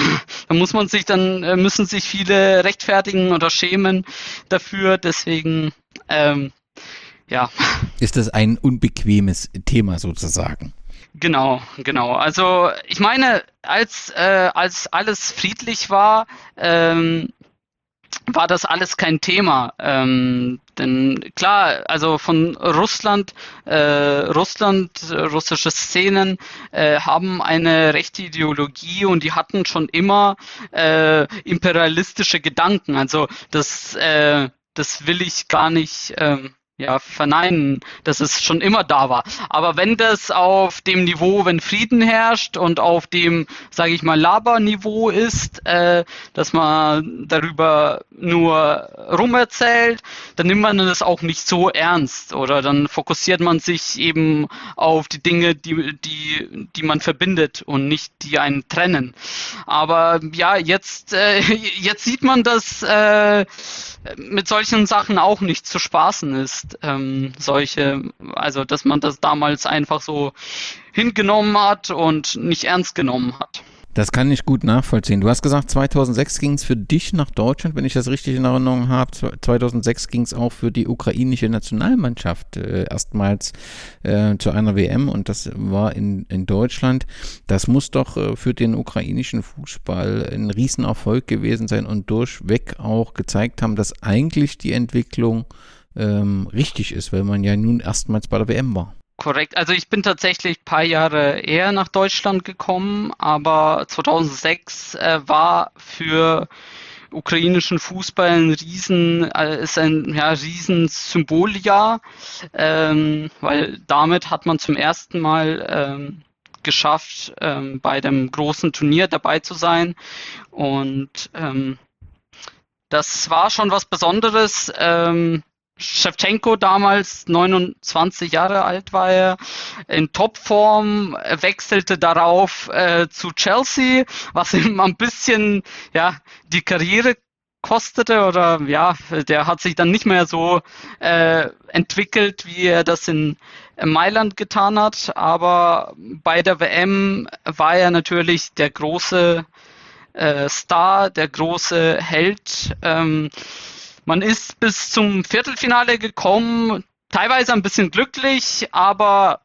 da muss man sich dann, äh, müssen sich viele rechtfertigen oder schämen dafür, deswegen ähm, ja. Ist das ein unbequemes Thema sozusagen? Genau, genau. Also ich meine, als, äh, als alles friedlich war, ähm, war das alles kein Thema. Ähm, denn klar, also von Russland, äh, Russland, russische Szenen äh, haben eine rechte Ideologie und die hatten schon immer äh, imperialistische Gedanken. Also das, äh, das will ich gar nicht. Ähm, ja, verneinen, dass es schon immer da war. Aber wenn das auf dem Niveau, wenn Frieden herrscht und auf dem, sage ich mal, Laberniveau ist, äh, dass man darüber nur rumerzählt, dann nimmt man das auch nicht so ernst oder dann fokussiert man sich eben auf die Dinge, die, die, die man verbindet und nicht die einen trennen. Aber ja, jetzt, äh, [laughs] jetzt sieht man das, äh, mit solchen Sachen auch nicht zu spaßen ist. Ähm, solche, also dass man das damals einfach so hingenommen hat und nicht ernst genommen hat. Das kann ich gut nachvollziehen. Du hast gesagt, 2006 ging es für dich nach Deutschland, wenn ich das richtig in Erinnerung habe. 2006 ging es auch für die ukrainische Nationalmannschaft äh, erstmals äh, zu einer WM und das war in, in Deutschland. Das muss doch äh, für den ukrainischen Fußball ein Riesenerfolg gewesen sein und durchweg auch gezeigt haben, dass eigentlich die Entwicklung ähm, richtig ist, weil man ja nun erstmals bei der WM war. Korrekt. Also ich bin tatsächlich ein paar Jahre eher nach Deutschland gekommen, aber 2006 äh, war für ukrainischen Fußball ein riesen, äh, ist ein ja, riesen Symboljahr, ähm, weil damit hat man zum ersten Mal ähm, geschafft, ähm, bei dem großen Turnier dabei zu sein und ähm, das war schon was Besonderes. Ähm, Shevchenko damals 29 Jahre alt war er, in Topform, wechselte darauf äh, zu Chelsea, was ihm ein bisschen ja die Karriere kostete oder ja, der hat sich dann nicht mehr so äh, entwickelt, wie er das in Mailand getan hat. Aber bei der WM war er natürlich der große äh, Star, der große Held. Ähm, man ist bis zum Viertelfinale gekommen, teilweise ein bisschen glücklich, aber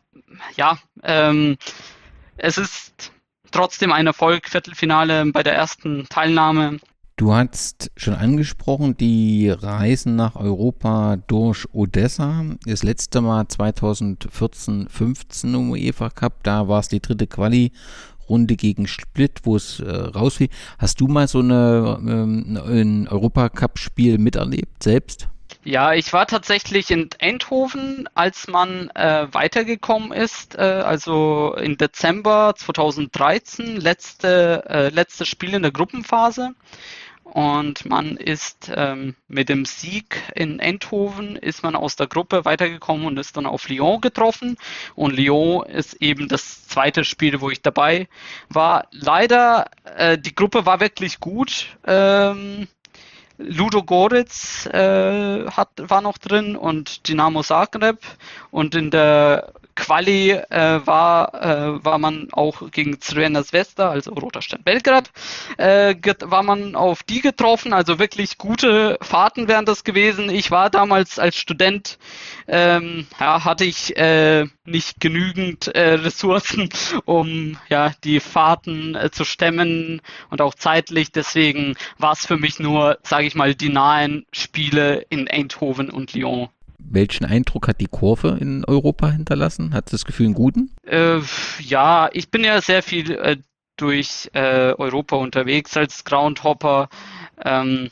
ja, ähm, es ist trotzdem ein Erfolg, Viertelfinale bei der ersten Teilnahme. Du hast schon angesprochen, die Reisen nach Europa durch Odessa. Das letzte Mal 2014-15 im UEFA Cup, da war es die dritte Quali Runde gegen Split, wo es äh, rausfiel. Hast du mal so eine, ähm, ein Europacup-Spiel miterlebt selbst? Ja, ich war tatsächlich in Eindhoven, als man äh, weitergekommen ist, äh, also im Dezember 2013, letzte, äh, letztes Spiel in der Gruppenphase und man ist ähm, mit dem Sieg in Eindhoven ist man aus der Gruppe weitergekommen und ist dann auf Lyon getroffen und Lyon ist eben das zweite Spiel, wo ich dabei war. Leider äh, die Gruppe war wirklich gut. Ähm, Ludo Goritz äh, hat, war noch drin und Dynamo Zagreb und in der Quali äh, war, äh, war man auch gegen Crvena Zvezda, also Roter Stern Belgrad, äh, war man auf die getroffen, also wirklich gute Fahrten wären das gewesen. Ich war damals als Student, ähm, ja, hatte ich äh, nicht genügend äh, [laughs] Ressourcen, um ja die Fahrten äh, zu stemmen und auch zeitlich. Deswegen war es für mich nur, sage ich mal, die nahen Spiele in Eindhoven und Lyon welchen Eindruck hat die Kurve in Europa hinterlassen? Hat das Gefühl einen guten? Äh, ja, ich bin ja sehr viel äh, durch äh, Europa unterwegs als Groundhopper. Ähm,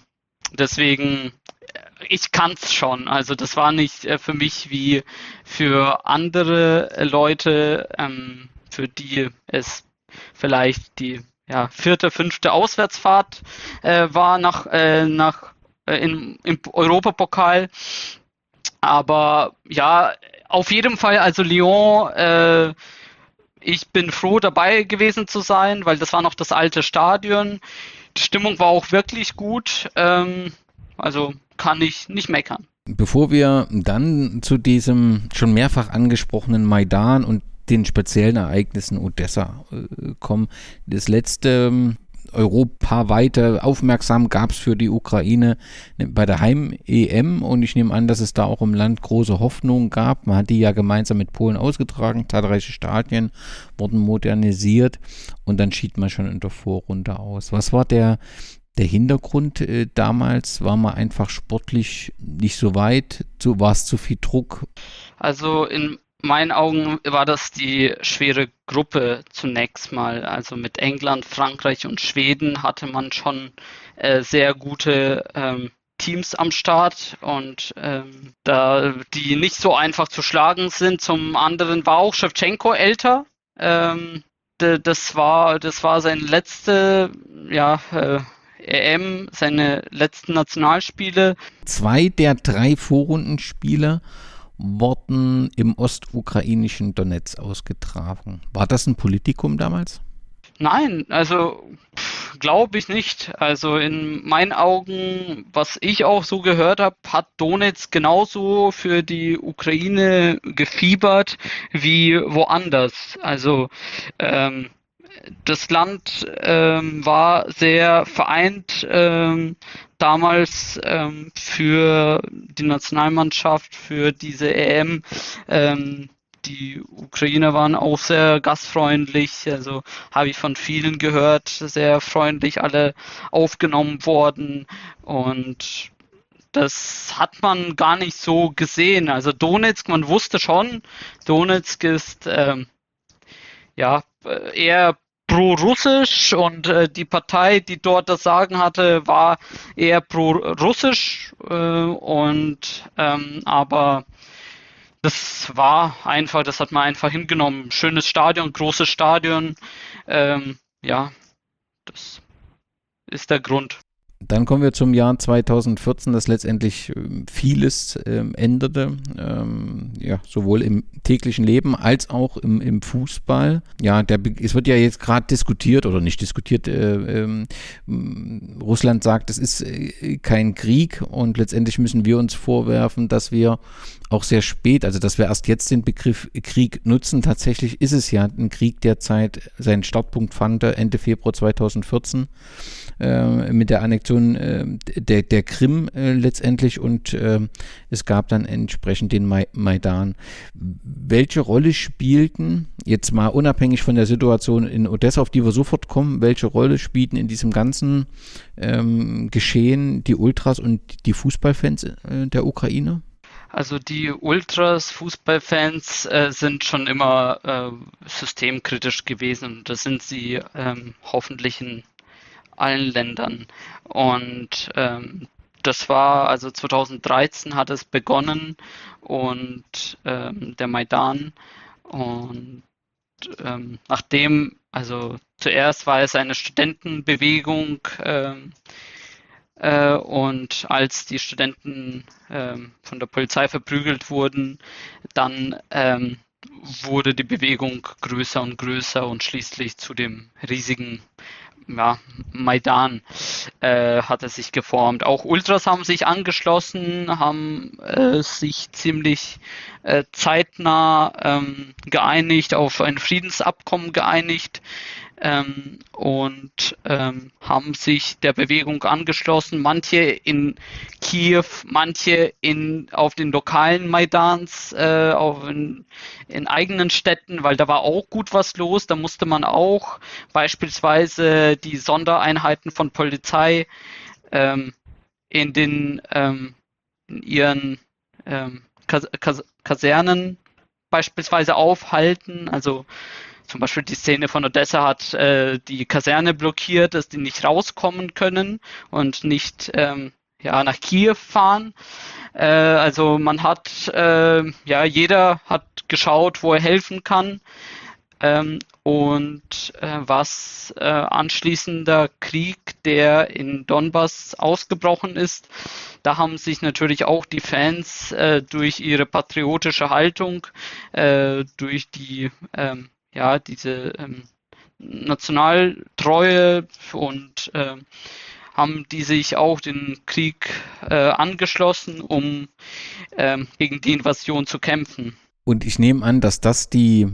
deswegen, äh, ich kann es schon. Also das war nicht äh, für mich wie für andere Leute, ähm, für die es vielleicht die ja, vierte, fünfte Auswärtsfahrt äh, war nach, nach in, im Europapokal. Aber ja, auf jeden Fall, also Lyon, äh, ich bin froh dabei gewesen zu sein, weil das war noch das alte Stadion. Die Stimmung war auch wirklich gut. Ähm, also kann ich nicht meckern. Bevor wir dann zu diesem schon mehrfach angesprochenen Maidan und den speziellen Ereignissen Odessa äh, kommen, das letzte ähm, europaweite aufmerksam gab es für die Ukraine bei der Heim-EM und ich nehme an, dass es da auch im Land große Hoffnungen gab. Man hat die ja gemeinsam mit Polen ausgetragen, zahlreiche Stadien wurden modernisiert und dann schied man schon in der Vorrunde aus. Was war der, der Hintergrund äh, damals? War man einfach sportlich nicht so weit? War es zu viel Druck? Also in meinen Augen war das die schwere Gruppe zunächst mal. Also mit England, Frankreich und Schweden hatte man schon äh, sehr gute ähm, Teams am Start und ähm, da die nicht so einfach zu schlagen sind. Zum anderen war auch Shevchenko älter. Ähm, das war das war sein letzte ja äh, EM, seine letzten Nationalspiele. Zwei der drei Vorrundenspiele wurden im ostukrainischen Donetsk ausgetragen. War das ein Politikum damals? Nein, also glaube ich nicht. Also in meinen Augen, was ich auch so gehört habe, hat Donetsk genauso für die Ukraine gefiebert wie woanders. Also ähm, das Land ähm, war sehr vereint ähm, damals ähm, für die Nationalmannschaft, für diese EM. Ähm, die Ukrainer waren auch sehr gastfreundlich, also habe ich von vielen gehört, sehr freundlich alle aufgenommen worden und das hat man gar nicht so gesehen. Also Donetsk, man wusste schon, Donetsk ist ähm, ja eher pro-russisch und äh, die Partei, die dort das Sagen hatte, war eher pro-russisch äh, und ähm, aber das war einfach, das hat man einfach hingenommen. Schönes Stadion, großes Stadion. Ähm, ja, das ist der Grund. Dann kommen wir zum Jahr 2014, das letztendlich ähm, vieles ähm, änderte, ähm, ja, sowohl im täglichen Leben als auch im, im Fußball. Ja, der, es wird ja jetzt gerade diskutiert oder nicht diskutiert. Äh, äh, Russland sagt, es ist äh, kein Krieg und letztendlich müssen wir uns vorwerfen, dass wir auch sehr spät, also dass wir erst jetzt den Begriff Krieg nutzen. Tatsächlich ist es ja ein Krieg, der Zeit seinen Startpunkt fand, Ende Februar 2014 äh, mit der Annexion äh, der, der Krim äh, letztendlich und äh, es gab dann entsprechend den Mai Maidan. Welche Rolle spielten, jetzt mal unabhängig von der Situation in Odessa, auf die wir sofort kommen, welche Rolle spielten in diesem ganzen ähm, Geschehen die Ultras und die Fußballfans äh, der Ukraine? Also die Ultras, Fußballfans äh, sind schon immer äh, systemkritisch gewesen das sind sie ähm, hoffentlich in allen Ländern. Und ähm, das war, also 2013 hat es begonnen und ähm, der Maidan und ähm, nachdem, also zuerst war es eine Studentenbewegung, ähm, äh, und als die Studenten ähm, von der Polizei verprügelt wurden, dann ähm, wurde die Bewegung größer und größer und schließlich zu dem riesigen ja, Maidan äh, hat er sich geformt. Auch Ultras haben sich angeschlossen, haben äh, sich ziemlich äh, zeitnah ähm, geeinigt, auf ein Friedensabkommen geeinigt ähm, und ähm, haben sich der Bewegung angeschlossen. Manche in Kiew, manche in, auf den lokalen Maidans, äh, auf in, in eigenen Städten, weil da war auch gut was los. Da musste man auch beispielsweise die Sondereinheiten von Polizei ähm, in den ähm, in ihren ähm, Kas Kas Kasernen beispielsweise aufhalten. Also zum Beispiel die Szene von Odessa hat äh, die Kaserne blockiert, dass die nicht rauskommen können und nicht ähm, ja, nach Kiew fahren. Äh, also man hat, äh, ja, jeder hat geschaut, wo er helfen kann. Ähm, und äh, was äh, anschließender Krieg, der in Donbass ausgebrochen ist, da haben sich natürlich auch die Fans äh, durch ihre patriotische Haltung, äh, durch die ähm, ja, diese ähm, Nationaltreue und äh, haben die sich auch den Krieg äh, angeschlossen, um äh, gegen die Invasion zu kämpfen. Und ich nehme an, dass das die,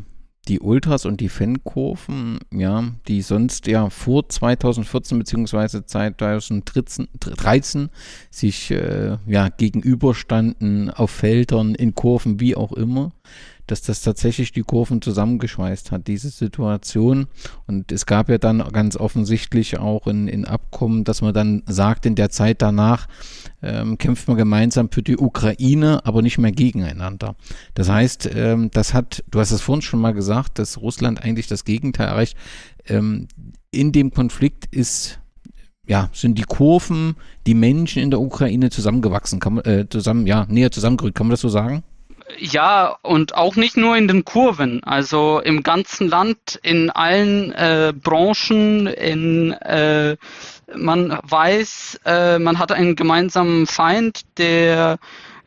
die Ultras und die Fankurven, ja, die sonst ja vor 2014 bzw. 2013 sich äh, ja gegenüberstanden auf Feldern, in Kurven, wie auch immer, dass das tatsächlich die Kurven zusammengeschweißt hat, diese Situation. Und es gab ja dann ganz offensichtlich auch in, in Abkommen, dass man dann sagt, in der Zeit danach ähm, kämpft man gemeinsam für die Ukraine, aber nicht mehr gegeneinander. Das heißt, ähm, das hat, du hast es vorhin schon mal gesagt, dass Russland eigentlich das Gegenteil erreicht. Ähm, in dem Konflikt ist ja, sind die Kurven, die Menschen in der Ukraine zusammengewachsen, kann man, äh, zusammen, ja, näher zusammengerückt, kann man das so sagen? Ja, und auch nicht nur in den Kurven, also im ganzen Land, in allen äh, Branchen, in äh, man weiß, äh, man hat einen gemeinsamen Feind, der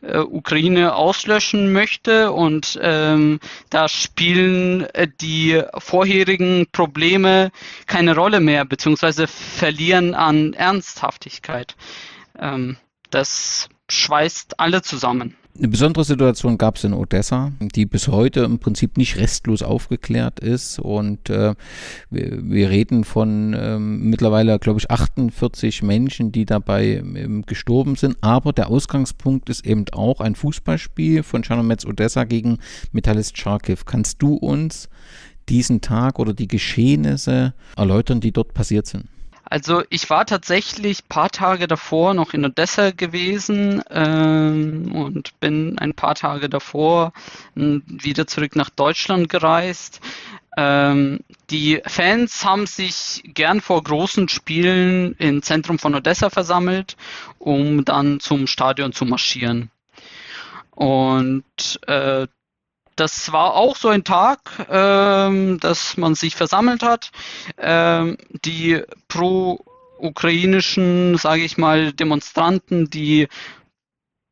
äh, Ukraine auslöschen möchte und ähm, da spielen äh, die vorherigen Probleme keine Rolle mehr, beziehungsweise verlieren an Ernsthaftigkeit. Ähm, das schweißt alle zusammen. Eine besondere Situation gab es in Odessa, die bis heute im Prinzip nicht restlos aufgeklärt ist. Und äh, wir, wir, reden von ähm, mittlerweile, glaube ich, 48 Menschen, die dabei ähm, gestorben sind. Aber der Ausgangspunkt ist eben auch ein Fußballspiel von Chernomets Odessa gegen Metallist Charkiw. Kannst du uns diesen Tag oder die Geschehnisse erläutern, die dort passiert sind? Also ich war tatsächlich paar Tage davor noch in Odessa gewesen ähm, und bin ein paar Tage davor hm, wieder zurück nach Deutschland gereist. Ähm, die Fans haben sich gern vor großen Spielen im Zentrum von Odessa versammelt, um dann zum Stadion zu marschieren. Und äh, das war auch so ein Tag, ähm, dass man sich versammelt hat. Ähm, die pro-ukrainischen, sage ich mal, Demonstranten, die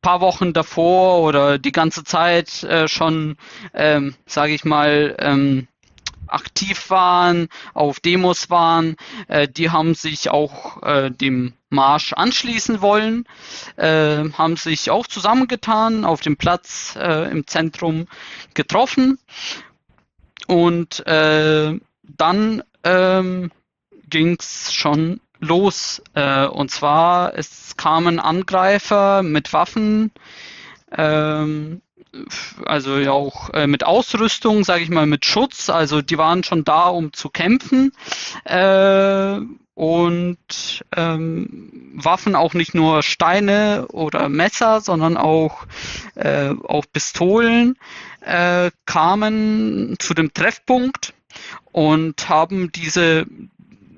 paar Wochen davor oder die ganze Zeit äh, schon, ähm, sage ich mal, ähm, aktiv waren, auf Demos waren, äh, die haben sich auch äh, dem Marsch anschließen wollen, äh, haben sich auch zusammengetan, auf dem Platz äh, im Zentrum getroffen und äh, dann ähm, ging es schon los. Äh, und zwar, es kamen Angreifer mit Waffen, ähm, also ja auch äh, mit Ausrüstung, sage ich mal, mit Schutz. Also die waren schon da, um zu kämpfen. Äh, und ähm, Waffen auch nicht nur Steine oder Messer, sondern auch, äh, auch Pistolen äh, kamen zu dem Treffpunkt und haben diese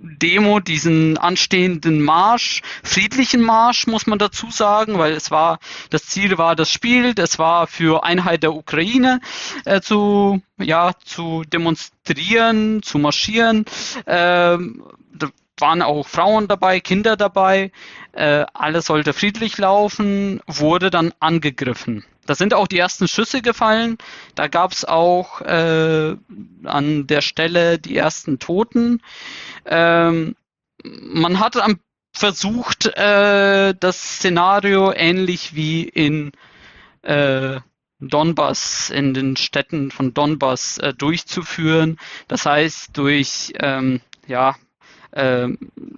Demo, diesen anstehenden Marsch, friedlichen Marsch, muss man dazu sagen, weil es war, das Ziel war das Spiel, das war für Einheit der Ukraine äh, zu, ja, zu demonstrieren, zu marschieren. Ähm, waren auch Frauen dabei, Kinder dabei. Äh, alles sollte friedlich laufen, wurde dann angegriffen. Da sind auch die ersten Schüsse gefallen. Da gab es auch äh, an der Stelle die ersten Toten. Ähm, man hat versucht, äh, das Szenario ähnlich wie in äh, Donbass, in den Städten von Donbass äh, durchzuführen. Das heißt, durch ähm, ja, äh,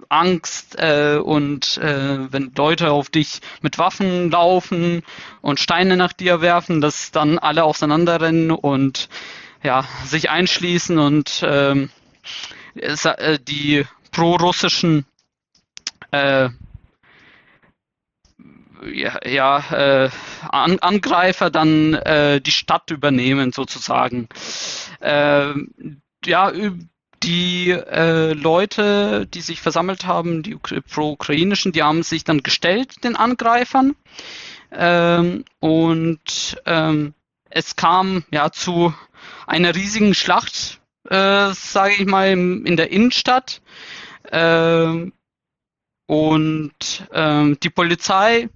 Angst äh, und äh, wenn Leute auf dich mit Waffen laufen und Steine nach dir werfen, dass dann alle auseinanderrennen und ja, sich einschließen und ähm, äh, die pro-russischen äh, ja, ja äh, An Angreifer dann äh, die Stadt übernehmen sozusagen. Äh, ja, die äh, Leute, die sich versammelt haben, die pro-ukrainischen, die haben sich dann gestellt den Angreifern ähm, und ähm, es kam ja zu einer riesigen Schlacht äh, sage ich mal, in der Innenstadt. Äh, und äh, die Polizei,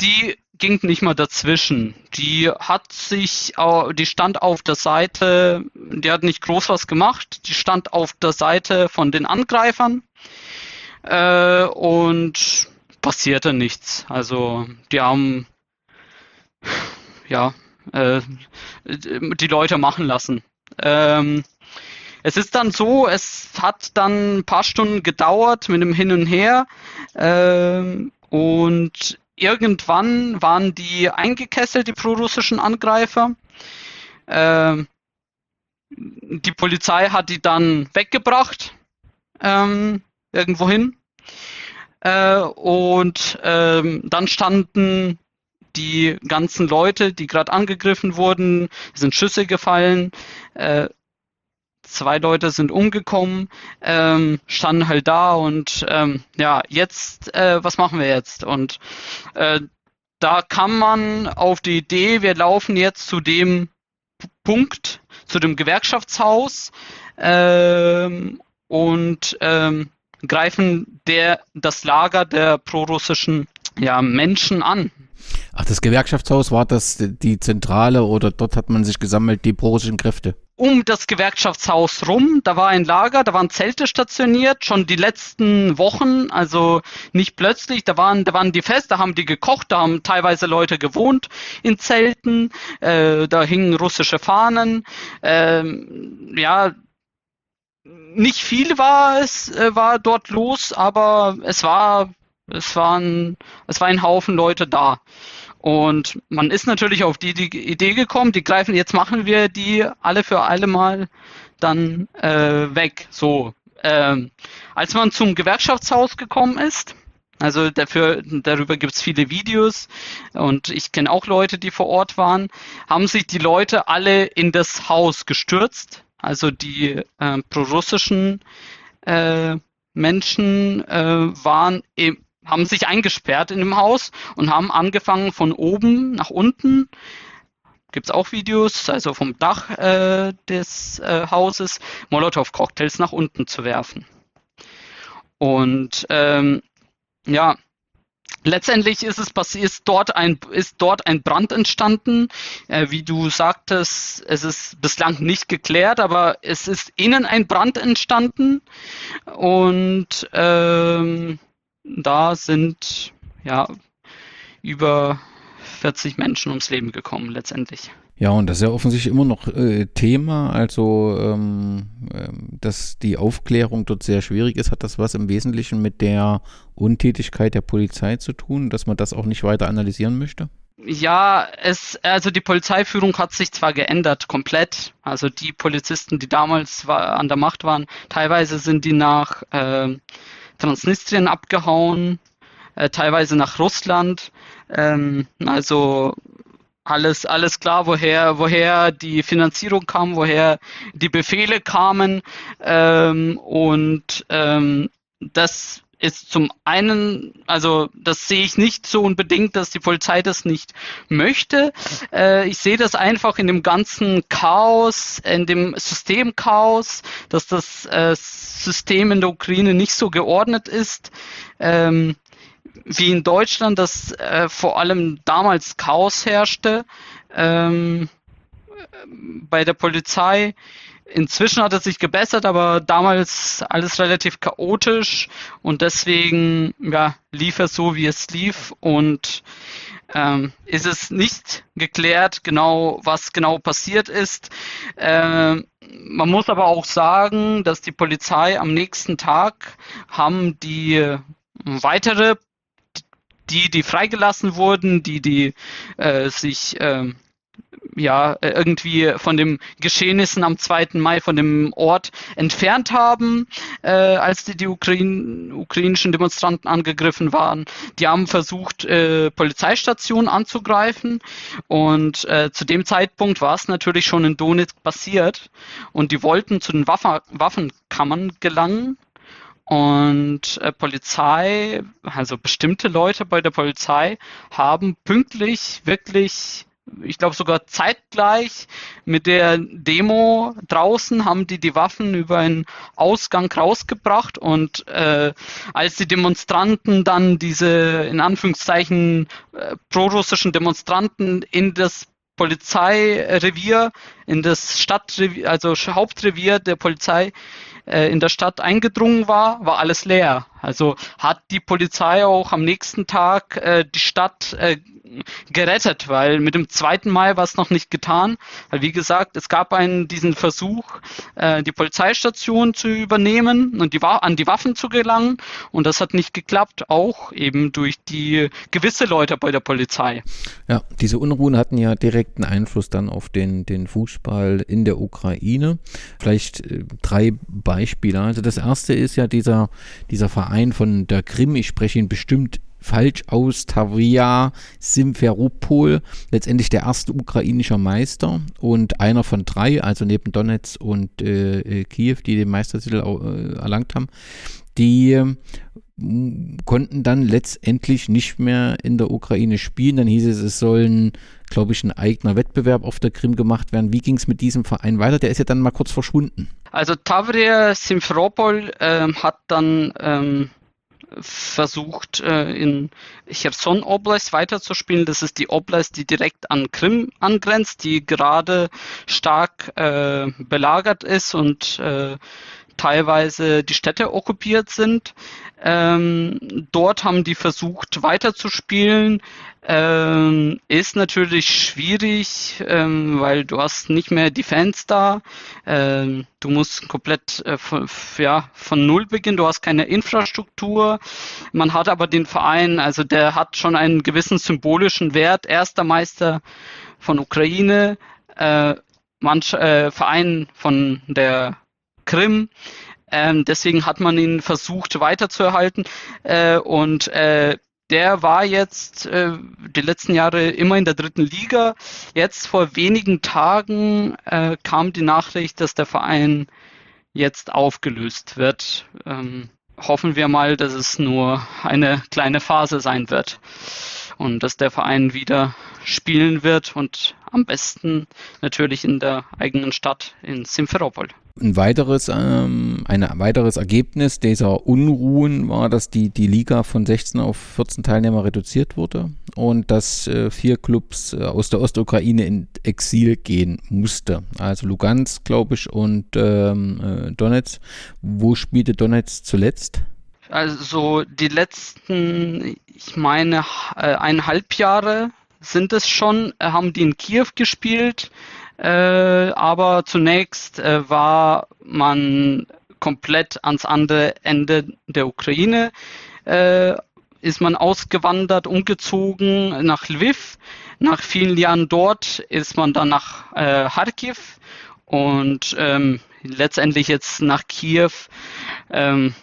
die ging nicht mal dazwischen. Die hat sich, die stand auf der Seite, die hat nicht groß was gemacht, die stand auf der Seite von den Angreifern äh, und passierte nichts. Also die haben ja äh, die Leute machen lassen. Ähm, es ist dann so, es hat dann ein paar Stunden gedauert mit dem Hin und Her ähm, und irgendwann waren die eingekesselt, die prorussischen Angreifer. Ähm, die Polizei hat die dann weggebracht ähm, irgendwohin äh, und ähm, dann standen die ganzen Leute, die gerade angegriffen wurden, sind Schüsse gefallen, äh, zwei Leute sind umgekommen, ähm, standen halt da und ähm, ja, jetzt, äh, was machen wir jetzt? Und äh, da kann man auf die Idee, wir laufen jetzt zu dem Punkt, zu dem Gewerkschaftshaus ähm, und ähm, greifen der, das Lager der prorussischen ja, Menschen an. Ach, das Gewerkschaftshaus war das die Zentrale oder dort hat man sich gesammelt, die prorussischen Kräfte? Um das Gewerkschaftshaus rum, da war ein Lager, da waren Zelte stationiert, schon die letzten Wochen, also nicht plötzlich, da waren, da waren die fest, da haben die gekocht, da haben teilweise Leute gewohnt in Zelten, äh, da hingen russische Fahnen, ähm, ja, nicht viel war es, äh, war dort los, aber es war es waren, es war ein Haufen Leute da. Und man ist natürlich auf die, die Idee gekommen, die greifen, jetzt machen wir die alle für alle mal dann äh, weg. So, ähm, als man zum Gewerkschaftshaus gekommen ist, also dafür, darüber gibt es viele Videos und ich kenne auch Leute, die vor Ort waren, haben sich die Leute alle in das Haus gestürzt. Also die äh, prorussischen äh, Menschen äh, waren im, haben sich eingesperrt in dem Haus und haben angefangen von oben nach unten. Gibt es auch Videos, also vom Dach äh, des äh, Hauses, Molotow-Cocktails nach unten zu werfen. Und ähm, ja, letztendlich ist es ist dort ein ist dort ein Brand entstanden. Äh, wie du sagtest, es ist bislang nicht geklärt, aber es ist innen ein Brand entstanden und ähm, da sind ja über 40 Menschen ums Leben gekommen letztendlich. Ja, und das ist ja offensichtlich immer noch äh, Thema. Also, ähm, äh, dass die Aufklärung dort sehr schwierig ist, hat das was im Wesentlichen mit der Untätigkeit der Polizei zu tun, dass man das auch nicht weiter analysieren möchte? Ja, es, also die Polizeiführung hat sich zwar geändert, komplett. Also die Polizisten, die damals war, an der Macht waren, teilweise sind die nach äh, Transnistrien abgehauen, äh, teilweise nach Russland. Ähm, also alles, alles klar, woher, woher die Finanzierung kam, woher die Befehle kamen. Ähm, und ähm, das ist zum einen, also das sehe ich nicht so unbedingt, dass die Polizei das nicht möchte. Äh, ich sehe das einfach in dem ganzen Chaos, in dem Systemchaos, dass das äh, System in der Ukraine nicht so geordnet ist. Ähm, wie in Deutschland, dass äh, vor allem damals Chaos herrschte ähm, bei der Polizei. Inzwischen hat es sich gebessert, aber damals alles relativ chaotisch und deswegen ja, lief es so, wie es lief und ähm, ist es nicht geklärt, genau was genau passiert ist. Ähm, man muss aber auch sagen, dass die Polizei am nächsten Tag haben die weitere, die, die freigelassen wurden, die, die äh, sich äh, ja, äh, irgendwie von den Geschehnissen am 2. Mai von dem Ort entfernt haben, äh, als die, die Ukraine, ukrainischen Demonstranten angegriffen waren. Die haben versucht, äh, Polizeistationen anzugreifen und äh, zu dem Zeitpunkt war es natürlich schon in Donetsk passiert und die wollten zu den Waffe, Waffenkammern gelangen und äh, Polizei, also bestimmte Leute bei der Polizei haben pünktlich wirklich ich glaube sogar zeitgleich mit der Demo draußen haben die die Waffen über einen Ausgang rausgebracht und äh, als die Demonstranten dann diese in Anführungszeichen äh, prorussischen Demonstranten in das Polizeirevier, in das Stadtrevier, also Hauptrevier der Polizei äh, in der Stadt eingedrungen war, war alles leer. Also hat die Polizei auch am nächsten Tag äh, die Stadt äh, gerettet, weil mit dem 2. Mai war es noch nicht getan. Weil wie gesagt, es gab einen diesen Versuch, äh, die Polizeistation zu übernehmen und die an die Waffen zu gelangen und das hat nicht geklappt, auch eben durch die gewisse Leute bei der Polizei. Ja, diese Unruhen hatten ja direkten Einfluss dann auf den, den Fußball in der Ukraine. Vielleicht äh, drei Beispiele. Also das erste ist ja dieser, dieser Verein von der Krim, ich spreche ihn bestimmt falsch aus, Tavria Simferopol, letztendlich der erste ukrainische Meister und einer von drei, also neben Donetsk und äh, äh Kiew, die den Meistertitel äh, erlangt haben, die konnten dann letztendlich nicht mehr in der Ukraine spielen. Dann hieß es, es sollen, glaube ich, ein eigener Wettbewerb auf der Krim gemacht werden. Wie ging es mit diesem Verein weiter? Der ist ja dann mal kurz verschwunden. Also Tavria Simferopol ähm, hat dann ähm versucht, äh, in Cherson Oblast weiterzuspielen. Das ist die Oblast, die direkt an Krim angrenzt, die gerade stark äh, belagert ist und äh, teilweise die Städte okkupiert sind. Ähm, dort haben die versucht weiterzuspielen. Ähm, ist natürlich schwierig, ähm, weil du hast nicht mehr die Fans da. Ähm, du musst komplett äh, von, ja, von Null beginnen. Du hast keine Infrastruktur. Man hat aber den Verein, also der hat schon einen gewissen symbolischen Wert. Erster Meister von Ukraine, äh, manch, äh, Verein von der Krim. Ähm, deswegen hat man ihn versucht weiterzuerhalten. Äh, und äh, der war jetzt äh, die letzten Jahre immer in der dritten Liga. Jetzt vor wenigen Tagen äh, kam die Nachricht, dass der Verein jetzt aufgelöst wird. Ähm, hoffen wir mal, dass es nur eine kleine Phase sein wird und dass der Verein wieder spielen wird und am besten natürlich in der eigenen Stadt in Simferopol. Ein weiteres, ähm, ein weiteres Ergebnis dieser Unruhen war, dass die, die Liga von 16 auf 14 Teilnehmer reduziert wurde und dass äh, vier Clubs äh, aus der Ostukraine in Exil gehen musste. Also Lugansk, glaube ich, und ähm, äh, Donetsk. Wo spielte Donetsk zuletzt? Also die letzten, ich meine, äh, eineinhalb Jahre sind es schon, äh, haben die in Kiew gespielt. Äh, aber zunächst war man komplett ans andere Ende der Ukraine. Ist man ausgewandert, umgezogen nach Lviv. Nach vielen Jahren dort ist man dann nach äh, Kharkiv und ähm, letztendlich jetzt nach Kiew. Ähm,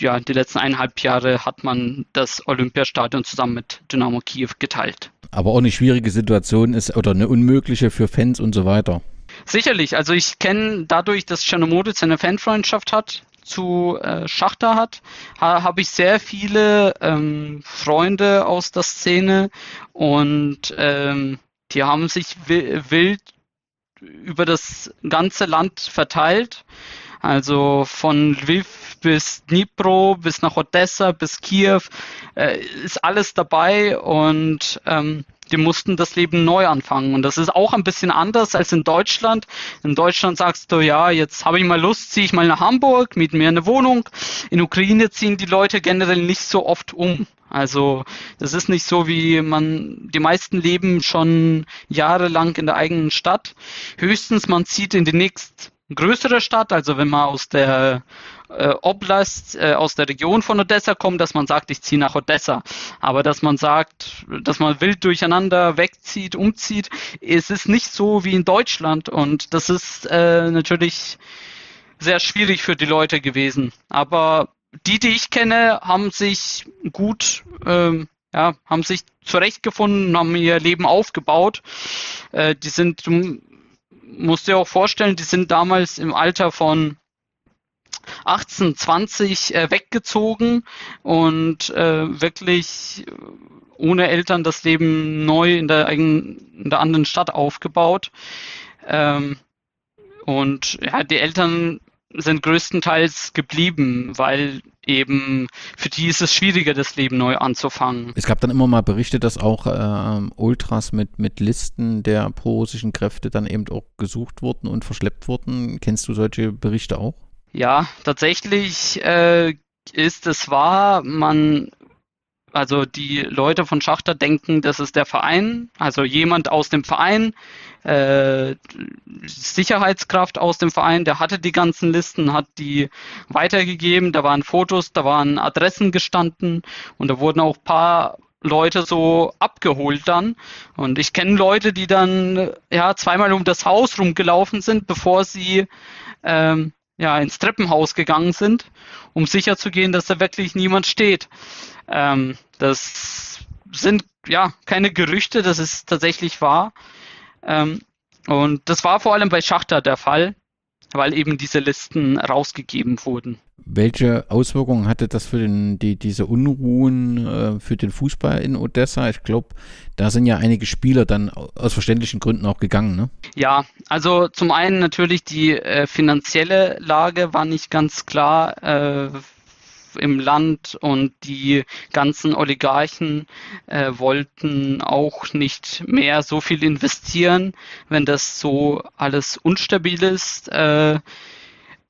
ja, die letzten eineinhalb Jahre hat man das Olympiastadion zusammen mit Dynamo Kiew geteilt. Aber auch eine schwierige Situation ist oder eine unmögliche für Fans und so weiter. Sicherlich, also ich kenne dadurch, dass Chernomoditz eine Fanfreundschaft hat zu äh, Schachter hat, ha, habe ich sehr viele ähm, Freunde aus der Szene und ähm, die haben sich wild über das ganze Land verteilt. Also von Lviv bis Dnipro, bis nach Odessa, bis Kiew, äh, ist alles dabei und ähm, die mussten das Leben neu anfangen. Und das ist auch ein bisschen anders als in Deutschland. In Deutschland sagst du, ja, jetzt habe ich mal Lust, ziehe ich mal nach Hamburg, miete mir eine Wohnung. In Ukraine ziehen die Leute generell nicht so oft um. Also das ist nicht so, wie man, die meisten leben schon jahrelang in der eigenen Stadt. Höchstens man zieht in die nächst größere Stadt, also wenn man aus der äh, Oblast, äh, aus der Region von Odessa kommt, dass man sagt, ich ziehe nach Odessa. Aber dass man sagt, dass man wild durcheinander wegzieht, umzieht, es ist nicht so wie in Deutschland und das ist äh, natürlich sehr schwierig für die Leute gewesen. Aber die, die ich kenne, haben sich gut, ähm, ja, haben sich zurechtgefunden, haben ihr Leben aufgebaut. Äh, die sind, musst dir auch vorstellen, die sind damals im Alter von 18, 20 äh, weggezogen und äh, wirklich ohne Eltern das Leben neu in der eigenen, in der anderen Stadt aufgebaut. Ähm, und ja, die Eltern sind größtenteils geblieben, weil eben für die ist es schwieriger, das Leben neu anzufangen. Es gab dann immer mal Berichte, dass auch äh, Ultras mit, mit Listen der pro-russischen Kräfte dann eben auch gesucht wurden und verschleppt wurden. Kennst du solche Berichte auch? Ja, tatsächlich äh, ist es wahr, man also die Leute von Schachter denken, das ist der Verein, also jemand aus dem Verein, äh, Sicherheitskraft aus dem Verein, der hatte die ganzen Listen, hat die weitergegeben, da waren Fotos, da waren Adressen gestanden und da wurden auch ein paar Leute so abgeholt dann. Und ich kenne Leute, die dann ja zweimal um das Haus rumgelaufen sind, bevor sie ähm, ja, ins Treppenhaus gegangen sind, um sicherzugehen, dass da wirklich niemand steht. Ähm, das sind ja keine Gerüchte, das ist tatsächlich wahr. Ähm, und das war vor allem bei Schachter der Fall, weil eben diese Listen rausgegeben wurden. Welche Auswirkungen hatte das für den, die, diese Unruhen äh, für den Fußball in Odessa? Ich glaube, da sind ja einige Spieler dann aus verständlichen Gründen auch gegangen, ne? Ja, also zum einen natürlich die äh, finanzielle Lage war nicht ganz klar. Äh, im Land und die ganzen Oligarchen äh, wollten auch nicht mehr so viel investieren, wenn das so alles unstabil ist. Äh,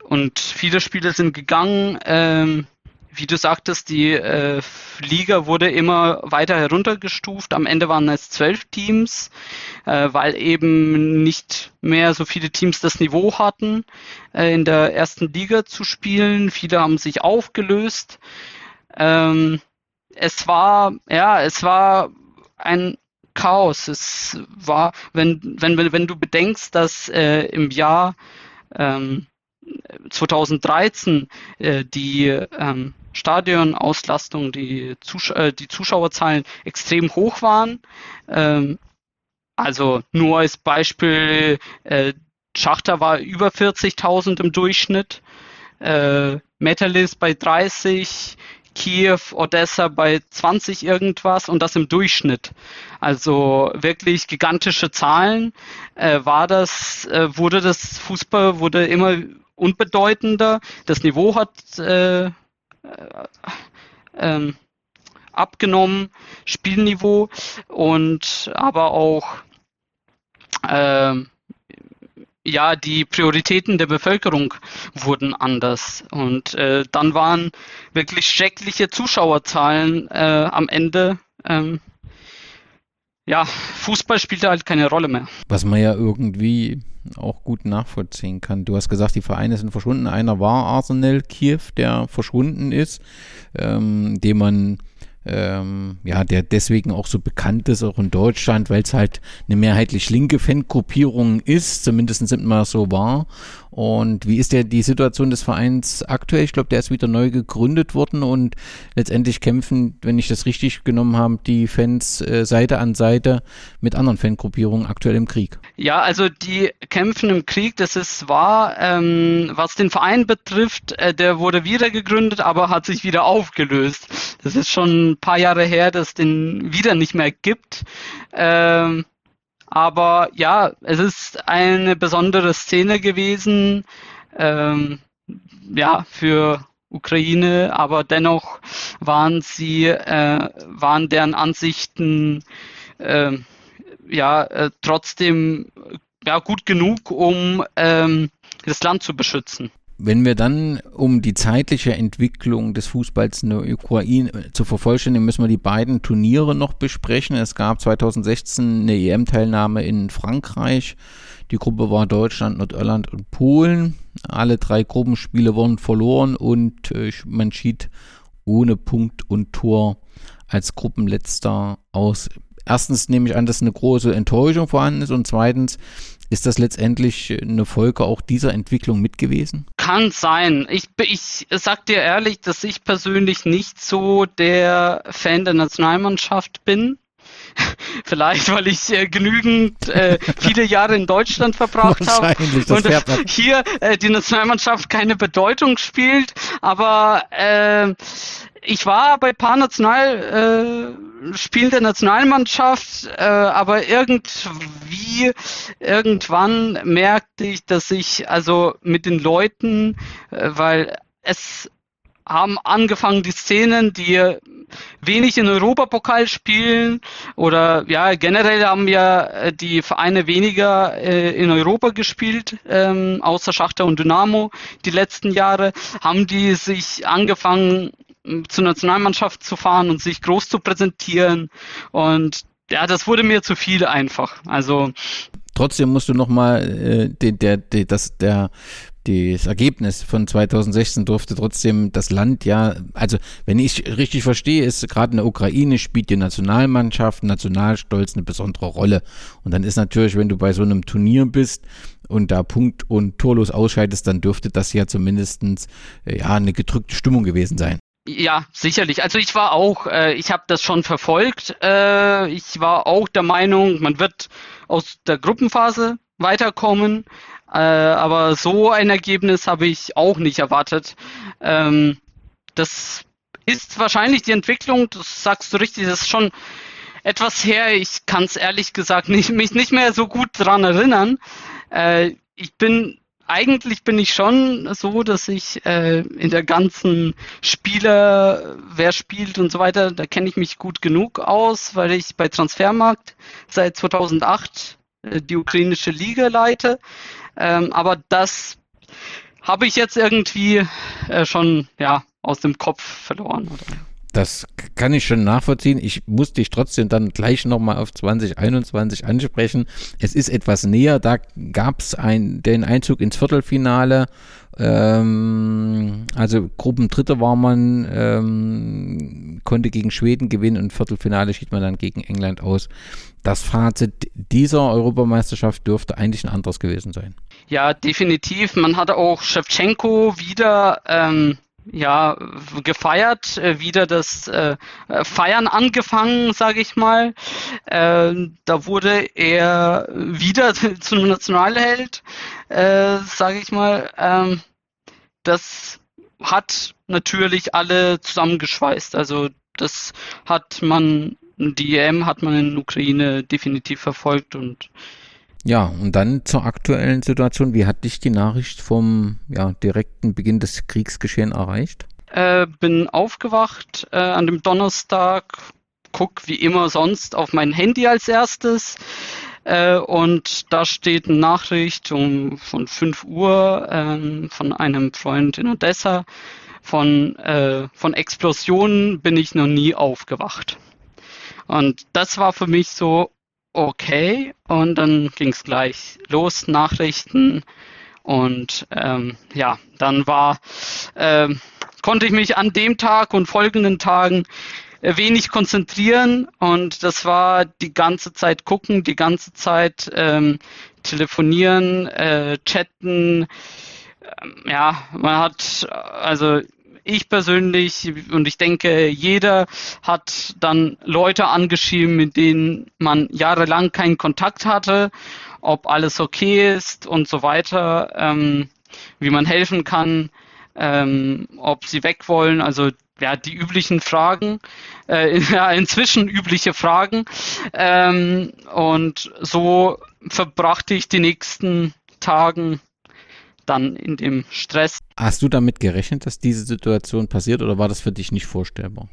und viele Spiele sind gegangen. Ähm, wie du sagtest, die äh, Liga wurde immer weiter heruntergestuft. Am Ende waren es zwölf Teams, äh, weil eben nicht mehr so viele Teams das Niveau hatten, äh, in der ersten Liga zu spielen. Viele haben sich aufgelöst. Ähm, es war, ja, es war ein Chaos. Es war, wenn, wenn, wenn du bedenkst, dass äh, im Jahr ähm, 2013 äh, die ähm, Stadionauslastung, die, Zus äh, die Zuschauerzahlen extrem hoch waren. Ähm, also nur als Beispiel, äh, Schachter war über 40.000 im Durchschnitt, äh, Metalis bei 30, Kiew, Odessa bei 20 irgendwas und das im Durchschnitt. Also wirklich gigantische Zahlen. Äh, war das, äh, wurde das Fußball wurde immer unbedeutender. Das Niveau hat äh, äh, ähm, abgenommen, Spielniveau und aber auch äh, ja, die Prioritäten der Bevölkerung wurden anders. Und äh, dann waren wirklich schreckliche Zuschauerzahlen äh, am Ende. Ähm, ja, Fußball spielte halt keine Rolle mehr. Was man ja irgendwie auch gut nachvollziehen kann. Du hast gesagt, die Vereine sind verschwunden. Einer war Arsenal Kiew, der verschwunden ist, ähm, den man ähm, ja, der deswegen auch so bekannt ist, auch in Deutschland, weil es halt eine mehrheitlich linke Fangruppierung ist, zumindest immer so war. Und wie ist der die Situation des Vereins aktuell? Ich glaube, der ist wieder neu gegründet worden und letztendlich kämpfen, wenn ich das richtig genommen habe, die Fans äh, Seite an Seite mit anderen Fangruppierungen aktuell im Krieg. Ja, also die kämpfen im Krieg, das ist wahr. Ähm, was den Verein betrifft, äh, der wurde wieder gegründet, aber hat sich wieder aufgelöst. Das ist schon paar Jahre her, dass es den wieder nicht mehr gibt. Ähm, aber ja, es ist eine besondere Szene gewesen, ähm, ja, für Ukraine, aber dennoch waren sie, äh, waren deren Ansichten äh, ja äh, trotzdem ja gut genug, um ähm, das Land zu beschützen. Wenn wir dann, um die zeitliche Entwicklung des Fußballs in der Ukraine äh, zu vervollständigen, müssen wir die beiden Turniere noch besprechen. Es gab 2016 eine EM-Teilnahme in Frankreich. Die Gruppe war Deutschland, Nordirland und Polen. Alle drei Gruppenspiele wurden verloren und äh, man schied ohne Punkt und Tor als Gruppenletzter aus. Erstens nehme ich an, dass eine große Enttäuschung vorhanden ist und zweitens ist das letztendlich eine Folge auch dieser Entwicklung mit gewesen? Kann sein. Ich, ich sag dir ehrlich, dass ich persönlich nicht so der Fan der Nationalmannschaft bin. [laughs] Vielleicht, weil ich äh, genügend äh, viele Jahre in Deutschland verbracht habe und [laughs] hier äh, die Nationalmannschaft keine Bedeutung spielt. Aber äh, ich war bei paar Nationalspielen äh, der Nationalmannschaft, äh, aber irgendwie, irgendwann merkte ich, dass ich also mit den Leuten, äh, weil es haben angefangen die Szenen, die wenig in Europapokal spielen oder ja generell haben ja äh, die Vereine weniger äh, in Europa gespielt, ähm, außer Schachter und Dynamo die letzten Jahre, haben die sich angefangen zur Nationalmannschaft zu fahren und sich groß zu präsentieren. Und ja, das wurde mir zu viel einfach. Also trotzdem musst du nochmal äh, der, der, der, das, der das Ergebnis von 2016 durfte trotzdem das Land ja, also wenn ich richtig verstehe, ist gerade in der Ukraine spielt die Nationalmannschaft, Nationalstolz eine besondere Rolle. Und dann ist natürlich, wenn du bei so einem Turnier bist und da Punkt und torlos ausscheidest, dann dürfte das ja zumindest äh, ja, eine gedrückte Stimmung gewesen sein. Ja, sicherlich. Also ich war auch, äh, ich habe das schon verfolgt. Äh, ich war auch der Meinung, man wird aus der Gruppenphase weiterkommen. Äh, aber so ein Ergebnis habe ich auch nicht erwartet. Ähm, das ist wahrscheinlich die Entwicklung, das sagst du richtig, das ist schon etwas her. Ich kann es ehrlich gesagt nicht, mich nicht mehr so gut dran erinnern. Äh, ich bin eigentlich bin ich schon so, dass ich äh, in der ganzen Spieler, wer spielt und so weiter, da kenne ich mich gut genug aus, weil ich bei Transfermarkt seit 2008 äh, die ukrainische Liga leite. Ähm, aber das habe ich jetzt irgendwie äh, schon ja aus dem Kopf verloren. Oder? Das kann ich schon nachvollziehen. Ich muss dich trotzdem dann gleich nochmal auf 2021 ansprechen. Es ist etwas näher. Da gab es ein, den Einzug ins Viertelfinale. Ähm, also Gruppendritte war man, ähm, konnte gegen Schweden gewinnen und Viertelfinale schied man dann gegen England aus. Das Fazit dieser Europameisterschaft dürfte eigentlich ein anderes gewesen sein. Ja, definitiv. Man hatte auch Shevchenko wieder. Ähm ja, gefeiert, äh, wieder das äh, Feiern angefangen, sage ich mal. Äh, da wurde er wieder [laughs] zum Nationalheld, äh, sage ich mal. Ähm, das hat natürlich alle zusammengeschweißt. Also das hat man, die EM hat man in Ukraine definitiv verfolgt und ja, und dann zur aktuellen Situation. Wie hat dich die Nachricht vom ja, direkten Beginn des Kriegsgeschehens erreicht? Äh, bin aufgewacht äh, an dem Donnerstag, guck wie immer sonst auf mein Handy als erstes äh, und da steht eine Nachricht um, von 5 Uhr ähm, von einem Freund in Odessa. Von, äh, von Explosionen bin ich noch nie aufgewacht. Und das war für mich so, okay. Und dann ging es gleich los, Nachrichten. Und ähm, ja, dann war, äh, konnte ich mich an dem Tag und folgenden Tagen äh, wenig konzentrieren und das war die ganze Zeit gucken, die ganze Zeit ähm, telefonieren, äh, chatten. Ähm, ja, man hat also ich persönlich und ich denke, jeder hat dann Leute angeschrieben, mit denen man jahrelang keinen Kontakt hatte, ob alles okay ist und so weiter, ähm, wie man helfen kann, ähm, ob sie weg wollen, also ja, die üblichen Fragen, äh, [laughs] ja, inzwischen übliche Fragen. Ähm, und so verbrachte ich die nächsten Tagen dann in dem Stress. Hast du damit gerechnet, dass diese Situation passiert oder war das für dich nicht vorstellbar?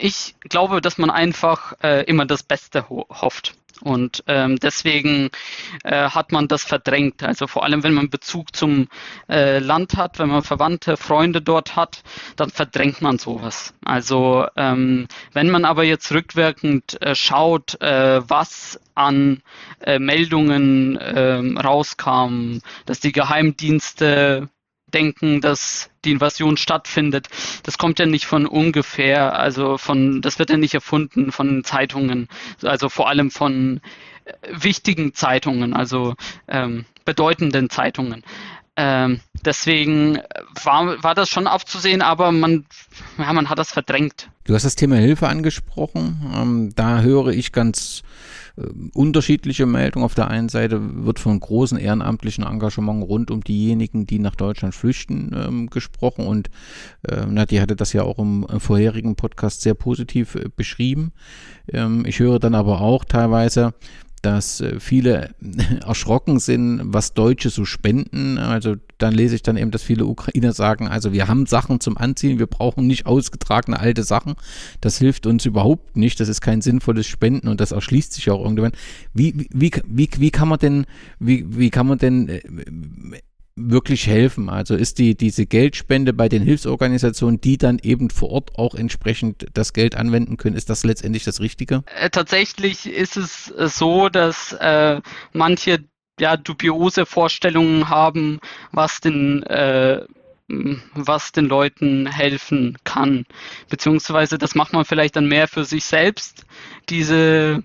Ich glaube, dass man einfach äh, immer das Beste ho hofft. Und ähm, deswegen äh, hat man das verdrängt. Also vor allem, wenn man Bezug zum äh, Land hat, wenn man Verwandte, Freunde dort hat, dann verdrängt man sowas. Also ähm, wenn man aber jetzt rückwirkend äh, schaut, äh, was an äh, Meldungen äh, rauskam, dass die Geheimdienste denken, dass die Invasion stattfindet. Das kommt ja nicht von ungefähr, also von, das wird ja nicht erfunden von Zeitungen, also vor allem von äh, wichtigen Zeitungen, also ähm, bedeutenden Zeitungen. Ähm, deswegen war, war das schon abzusehen, aber man, ja, man hat das verdrängt. Du hast das Thema Hilfe angesprochen. Ähm, da höre ich ganz unterschiedliche Meldungen. Auf der einen Seite wird von großen ehrenamtlichen Engagement rund um diejenigen, die nach Deutschland flüchten, ähm, gesprochen. Und äh, Nadja hatte das ja auch im, im vorherigen Podcast sehr positiv äh, beschrieben. Ähm, ich höre dann aber auch teilweise, dass äh, viele [laughs] erschrocken sind, was Deutsche so spenden. Also dann lese ich dann eben, dass viele Ukrainer sagen, also wir haben Sachen zum Anziehen, wir brauchen nicht ausgetragene alte Sachen. Das hilft uns überhaupt nicht. Das ist kein sinnvolles Spenden und das erschließt sich auch irgendwann. Wie, wie, wie, wie kann man denn, wie, wie kann man denn äh, wirklich helfen? Also ist die, diese Geldspende bei den Hilfsorganisationen, die dann eben vor Ort auch entsprechend das Geld anwenden können, ist das letztendlich das Richtige? Äh, tatsächlich ist es äh, so, dass äh, manche ja dubiose Vorstellungen haben, was den äh, was den Leuten helfen kann. Beziehungsweise das macht man vielleicht dann mehr für sich selbst, diese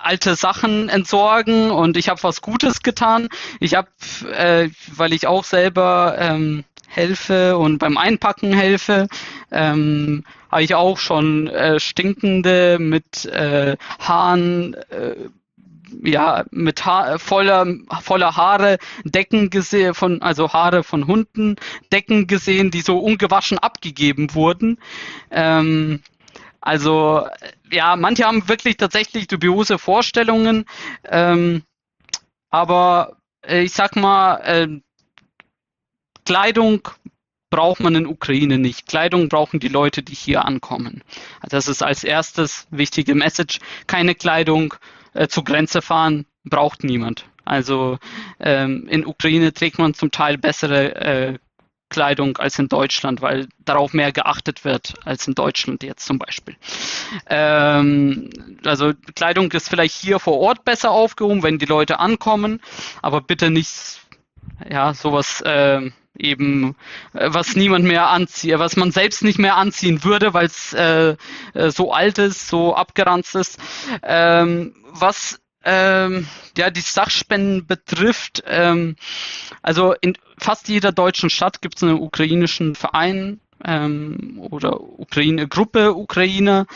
alte Sachen entsorgen und ich habe was Gutes getan. Ich habe, äh, weil ich auch selber ähm, helfe und beim Einpacken helfe, ähm, habe ich auch schon äh, stinkende mit äh, Haaren äh, ja, mit ha voller, voller Haare Decken gesehen, von, also Haare von Hunden, Decken gesehen, die so ungewaschen abgegeben wurden. Ähm, also ja, manche haben wirklich tatsächlich dubiose Vorstellungen, ähm, aber äh, ich sag mal, äh, Kleidung braucht man in Ukraine nicht. Kleidung brauchen die Leute, die hier ankommen. Also das ist als erstes wichtige Message. Keine Kleidung äh, zur Grenze fahren braucht niemand. Also ähm, in Ukraine trägt man zum Teil bessere äh, Kleidung als in Deutschland, weil darauf mehr geachtet wird als in Deutschland jetzt zum Beispiel. Ähm, also Kleidung ist vielleicht hier vor Ort besser aufgehoben, wenn die Leute ankommen, aber bitte nicht ja sowas äh, eben was niemand mehr anzieht, was man selbst nicht mehr anziehen würde, weil es äh, äh, so alt ist, so abgeranzt ist. Ähm, was ähm, ja, die Sachspenden betrifft, ähm, also in fast jeder deutschen Stadt gibt es einen ukrainischen Verein ähm, oder Ukraine-Gruppe Ukraine.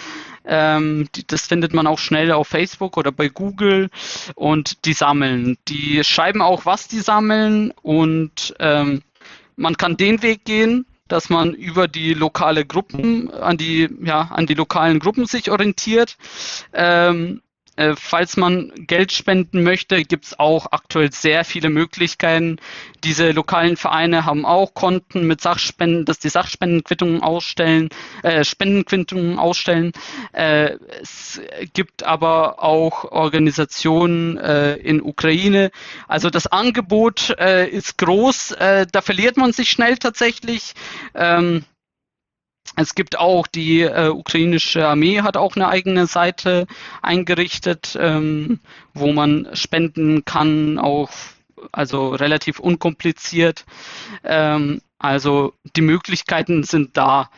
Ähm, die, das findet man auch schnell auf Facebook oder bei Google und die sammeln. Die schreiben auch, was die sammeln und ähm, man kann den Weg gehen, dass man über die lokale Gruppen an die ja an die lokalen Gruppen sich orientiert. Ähm, äh, falls man Geld spenden möchte, gibt es auch aktuell sehr viele Möglichkeiten. Diese lokalen Vereine haben auch Konten mit Sachspenden, dass die Sachspendenquittungen ausstellen, äh, Spendenquittungen ausstellen. Äh, es gibt aber auch Organisationen äh, in Ukraine. Also das Angebot äh, ist groß. Äh, da verliert man sich schnell tatsächlich. Ähm, es gibt auch die äh, ukrainische Armee hat auch eine eigene Seite eingerichtet, ähm, wo man spenden kann, auch also relativ unkompliziert. Ähm, also die Möglichkeiten sind da.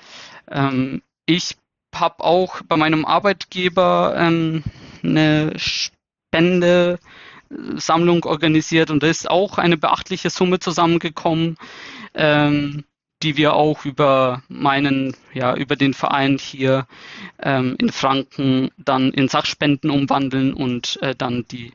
Ähm, ich habe auch bei meinem Arbeitgeber ähm, eine Spendesammlung organisiert und da ist auch eine beachtliche Summe zusammengekommen. Ähm, die wir auch über meinen, ja, über den Verein hier ähm, in Franken dann in Sachspenden umwandeln und äh, dann die,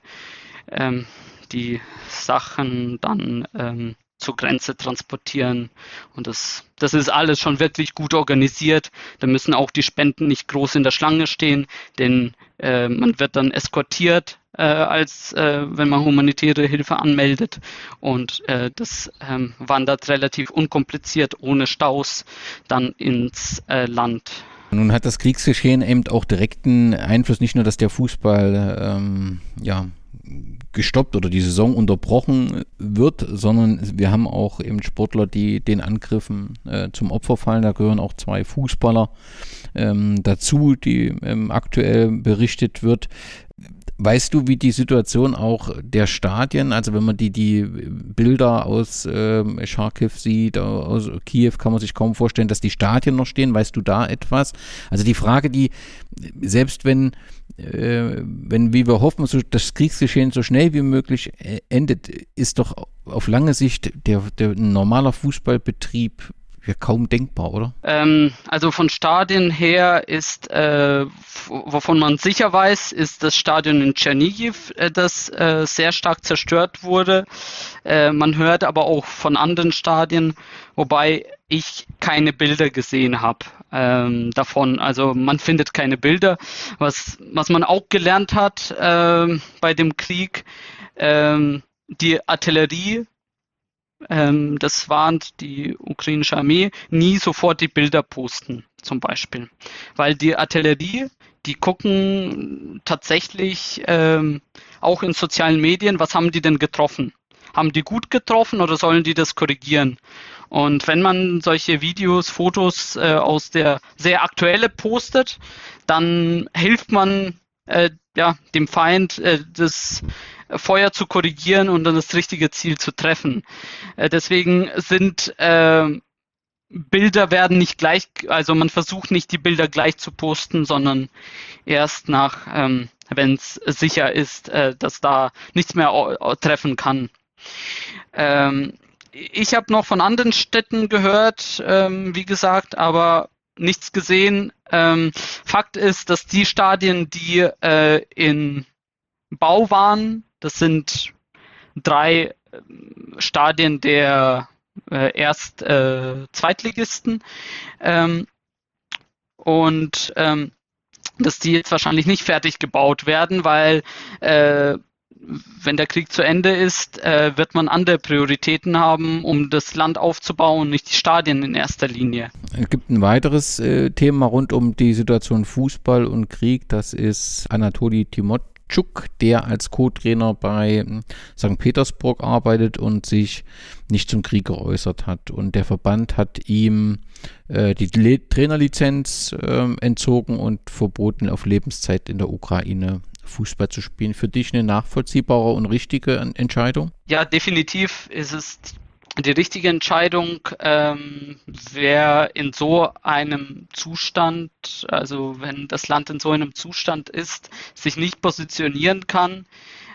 ähm, die Sachen dann ähm, zur Grenze transportieren. Und das, das ist alles schon wirklich gut organisiert. Da müssen auch die Spenden nicht groß in der Schlange stehen, denn äh, man wird dann eskortiert äh, als äh, wenn man humanitäre Hilfe anmeldet. Und äh, das ähm, wandert relativ unkompliziert, ohne Staus, dann ins äh, Land. Nun hat das Kriegsgeschehen eben auch direkten Einfluss, nicht nur, dass der Fußball ähm, ja, gestoppt oder die Saison unterbrochen wird, sondern wir haben auch eben Sportler, die den Angriffen äh, zum Opfer fallen. Da gehören auch zwei Fußballer ähm, dazu, die ähm, aktuell berichtet wird. Weißt du, wie die Situation auch der Stadien, also wenn man die, die Bilder aus ähm, Charkiw sieht, aus Kiew, kann man sich kaum vorstellen, dass die Stadien noch stehen. Weißt du da etwas? Also die Frage, die selbst wenn, äh, wenn wie wir hoffen, so das Kriegsgeschehen so schnell wie möglich äh, endet, ist doch auf lange Sicht der, der normaler Fußballbetrieb ja kaum denkbar, oder? Ähm, also von Stadien her ist, äh, wovon man sicher weiß, ist das Stadion in Tschernigiv, äh, das äh, sehr stark zerstört wurde. Äh, man hört aber auch von anderen Stadien, wobei ich keine Bilder gesehen habe ähm, davon. Also man findet keine Bilder. Was, was man auch gelernt hat ähm, bei dem Krieg, ähm, die Artillerie ähm, das warnt die ukrainische Armee, nie sofort die Bilder posten, zum Beispiel. Weil die Artillerie, die gucken tatsächlich ähm, auch in sozialen Medien, was haben die denn getroffen? Haben die gut getroffen oder sollen die das korrigieren? Und wenn man solche Videos, Fotos äh, aus der sehr aktuelle postet, dann hilft man äh, ja, dem Feind äh, das Feuer zu korrigieren und dann das richtige Ziel zu treffen. Äh, deswegen sind äh, Bilder werden nicht gleich, also man versucht nicht die Bilder gleich zu posten, sondern erst nach, ähm, wenn es sicher ist, äh, dass da nichts mehr treffen kann. Ähm, ich habe noch von anderen Städten gehört, ähm, wie gesagt, aber nichts gesehen. Ähm, Fakt ist, dass die Stadien, die äh, in Bau waren, das sind drei ähm, Stadien der äh, Erst-, äh, Zweitligisten. Ähm, und ähm, dass die jetzt wahrscheinlich nicht fertig gebaut werden, weil äh, wenn der Krieg zu Ende ist, äh, wird man andere Prioritäten haben, um das Land aufzubauen, nicht die Stadien in erster Linie. Es gibt ein weiteres äh, Thema rund um die Situation Fußball und Krieg, das ist Anatoli Timotschuk, der als Co-Trainer bei hm, St. Petersburg arbeitet und sich nicht zum Krieg geäußert hat. Und der Verband hat ihm äh, die Le Trainerlizenz äh, entzogen und verboten, auf Lebenszeit in der Ukraine Fußball zu spielen. Für dich eine nachvollziehbare und richtige Entscheidung? Ja, definitiv ist es die richtige Entscheidung, ähm, wer in so einem Zustand, also wenn das Land in so einem Zustand ist, sich nicht positionieren kann,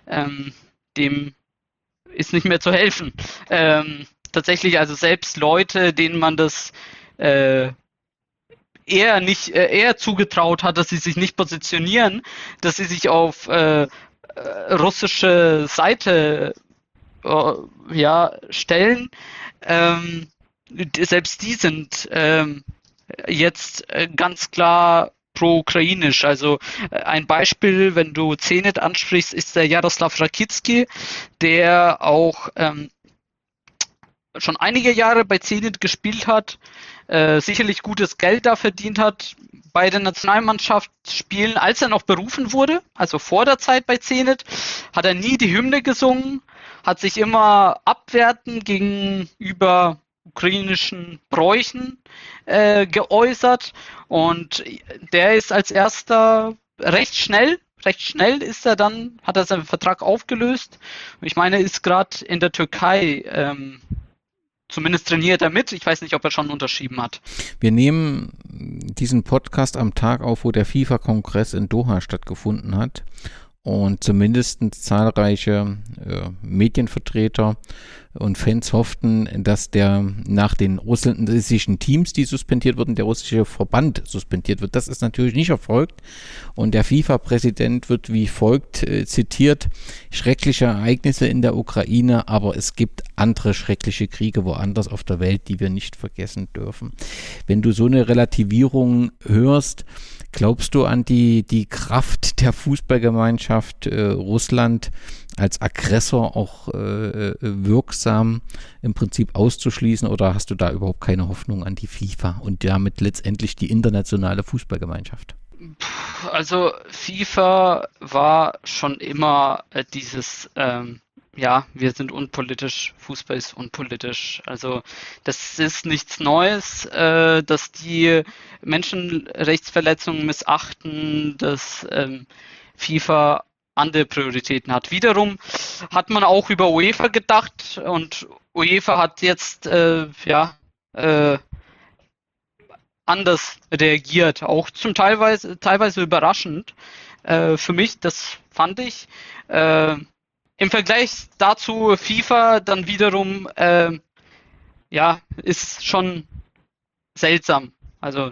ähm, dem ist nicht mehr zu helfen. Ähm, tatsächlich, also selbst Leute, denen man das äh, eher nicht äh, eher zugetraut hat, dass sie sich nicht positionieren, dass sie sich auf äh, äh russische Seite ja stellen. Ähm, selbst die sind ähm, jetzt äh, ganz klar pro-ukrainisch. Also ein Beispiel, wenn du Zenit ansprichst, ist der Jaroslav Rakitski, der auch ähm, schon einige Jahre bei Zenit gespielt hat, äh, sicherlich gutes Geld da verdient hat, bei der Nationalmannschaft spielen, als er noch berufen wurde, also vor der Zeit bei Zenit, hat er nie die Hymne gesungen, hat sich immer abwertend gegenüber ukrainischen Bräuchen äh, geäußert und der ist als erster recht schnell recht schnell ist er dann, hat er seinen Vertrag aufgelöst. Ich meine, ist gerade in der Türkei ähm, Zumindest trainiert er mit. Ich weiß nicht, ob er schon unterschrieben hat. Wir nehmen diesen Podcast am Tag auf, wo der FIFA-Kongress in Doha stattgefunden hat und zumindest zahlreiche äh, Medienvertreter und Fans hofften, dass der nach den russischen Teams, die suspendiert wurden, der russische Verband suspendiert wird. Das ist natürlich nicht erfolgt und der FIFA-Präsident wird wie folgt äh, zitiert, schreckliche Ereignisse in der Ukraine, aber es gibt andere schreckliche Kriege woanders auf der Welt, die wir nicht vergessen dürfen. Wenn du so eine Relativierung hörst, Glaubst du an die, die Kraft der Fußballgemeinschaft äh, Russland als Aggressor auch äh, äh, wirksam im Prinzip auszuschließen oder hast du da überhaupt keine Hoffnung an die FIFA und damit letztendlich die internationale Fußballgemeinschaft? Also FIFA war schon immer äh, dieses ähm, ja, wir sind unpolitisch, Fußball ist unpolitisch. Also das ist nichts Neues, äh, dass die Menschenrechtsverletzungen missachten, dass ähm, FIFA andere Prioritäten hat. Wiederum hat man auch über UEFA gedacht und UEFA hat jetzt äh, ja äh, anders reagiert, auch zum teilweise teilweise überraschend. Äh, für mich, das fand ich. Im Vergleich dazu FIFA dann wiederum, äh, ja, ist schon seltsam. Also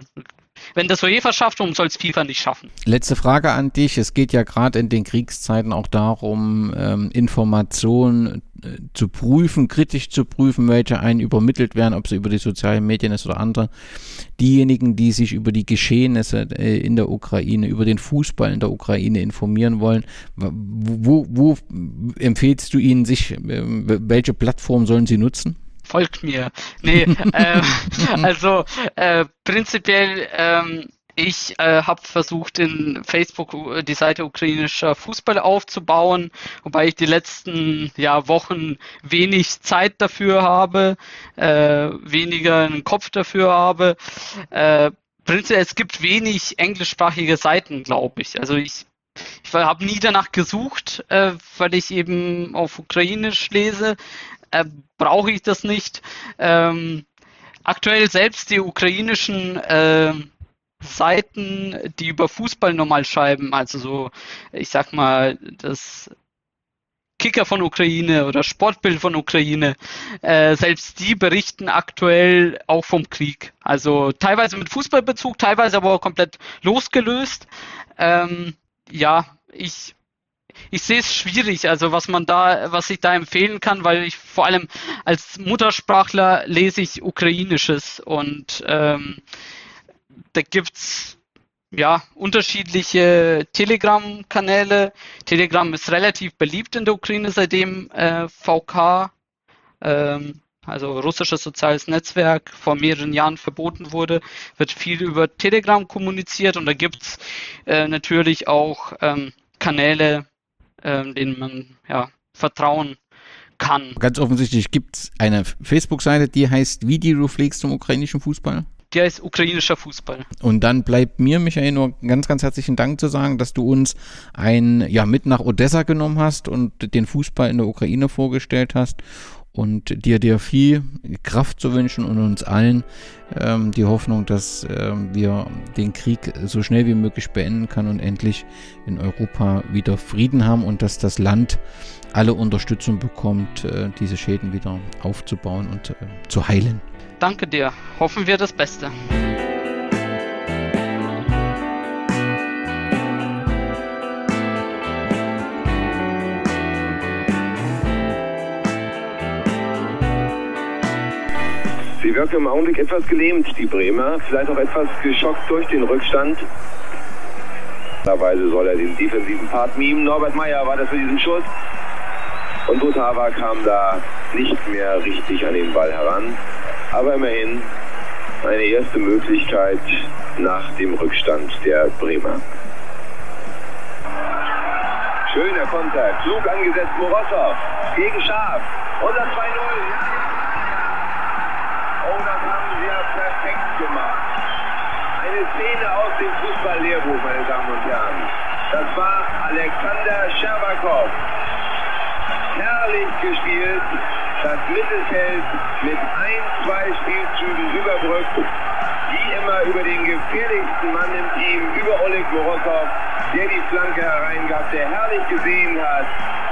wenn das UEFA schafft, warum soll es FIFA nicht schaffen? Letzte Frage an dich. Es geht ja gerade in den Kriegszeiten auch darum, ähm, Informationen äh, zu prüfen, kritisch zu prüfen, welche einen übermittelt werden, ob sie über die sozialen Medien ist oder andere. Diejenigen, die sich über die Geschehnisse äh, in der Ukraine, über den Fußball in der Ukraine informieren wollen, wo, wo empfehlst du ihnen sich, äh, welche Plattform sollen sie nutzen? Folgt mir. Nee, [laughs] äh, also äh, prinzipiell, ähm, ich äh, habe versucht, in Facebook äh, die Seite ukrainischer Fußball aufzubauen, wobei ich die letzten ja, Wochen wenig Zeit dafür habe, äh, weniger einen Kopf dafür habe. Äh, prinzipiell, es gibt wenig englischsprachige Seiten, glaube ich. Also ich ich habe nie danach gesucht, äh, weil ich eben auf Ukrainisch lese äh, brauche ich das nicht. Ähm, aktuell selbst die ukrainischen äh, Seiten, die über Fußball normal schreiben, also so, ich sag mal, das Kicker von Ukraine oder Sportbild von Ukraine, äh, selbst die berichten aktuell auch vom Krieg. Also teilweise mit Fußballbezug, teilweise aber auch komplett losgelöst. Ähm, ja, ich ich sehe es schwierig, also was man da, was ich da empfehlen kann, weil ich vor allem als Muttersprachler lese ich Ukrainisches und ähm, da gibt's ja, unterschiedliche Telegram-Kanäle. Telegram ist relativ beliebt in der Ukraine, seitdem äh, VK, ähm, also russisches soziales Netzwerk, vor mehreren Jahren verboten wurde, wird viel über Telegram kommuniziert und da gibt's äh, natürlich auch ähm, Kanäle, äh, denen man ja, vertrauen kann. Ganz offensichtlich gibt es eine Facebook-Seite, die heißt Wie die Reflex zum ukrainischen Fußball der ist ukrainischer Fußball. Und dann bleibt mir, Michael, nur ganz, ganz herzlichen Dank zu sagen, dass du uns ein, ja, mit nach Odessa genommen hast und den Fußball in der Ukraine vorgestellt hast und dir dir viel Kraft zu wünschen und uns allen ähm, die Hoffnung, dass ähm, wir den Krieg so schnell wie möglich beenden können und endlich in Europa wieder Frieden haben und dass das Land alle Unterstützung bekommt, äh, diese Schäden wieder aufzubauen und äh, zu heilen. Danke dir. Hoffen wir das Beste. Sie wirkt im Augenblick etwas gelähmt, die Bremer. Vielleicht auch etwas geschockt durch den Rückstand. Weise soll er den defensiven Part mimen. Norbert Meyer war das für diesen Schuss. Und Butava kam da nicht mehr richtig an den Ball heran. Aber immerhin eine erste Möglichkeit nach dem Rückstand der Bremer. Schöner Konter, klug angesetzt Morosow gegen Schaf. Und das 2-0. Oh, das haben sie ja perfekt gemacht. Eine Szene aus dem Fußballlehrbuch, meine Damen und Herren. Das war Alexander Scherbakow. Herrlich gespielt das Mittelfeld mit ein, zwei Spielzügen überbrückt, wie immer über den gefährlichsten Mann im Team, über Oleg Morozow, der die Flanke hereingab, der herrlich gesehen hat,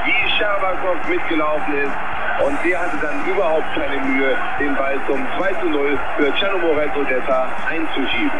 wie Scherbakow mitgelaufen ist. Und der hatte dann überhaupt keine Mühe, den Ball zum 2 zu 0 für Czernomorets Odessa einzuschieben.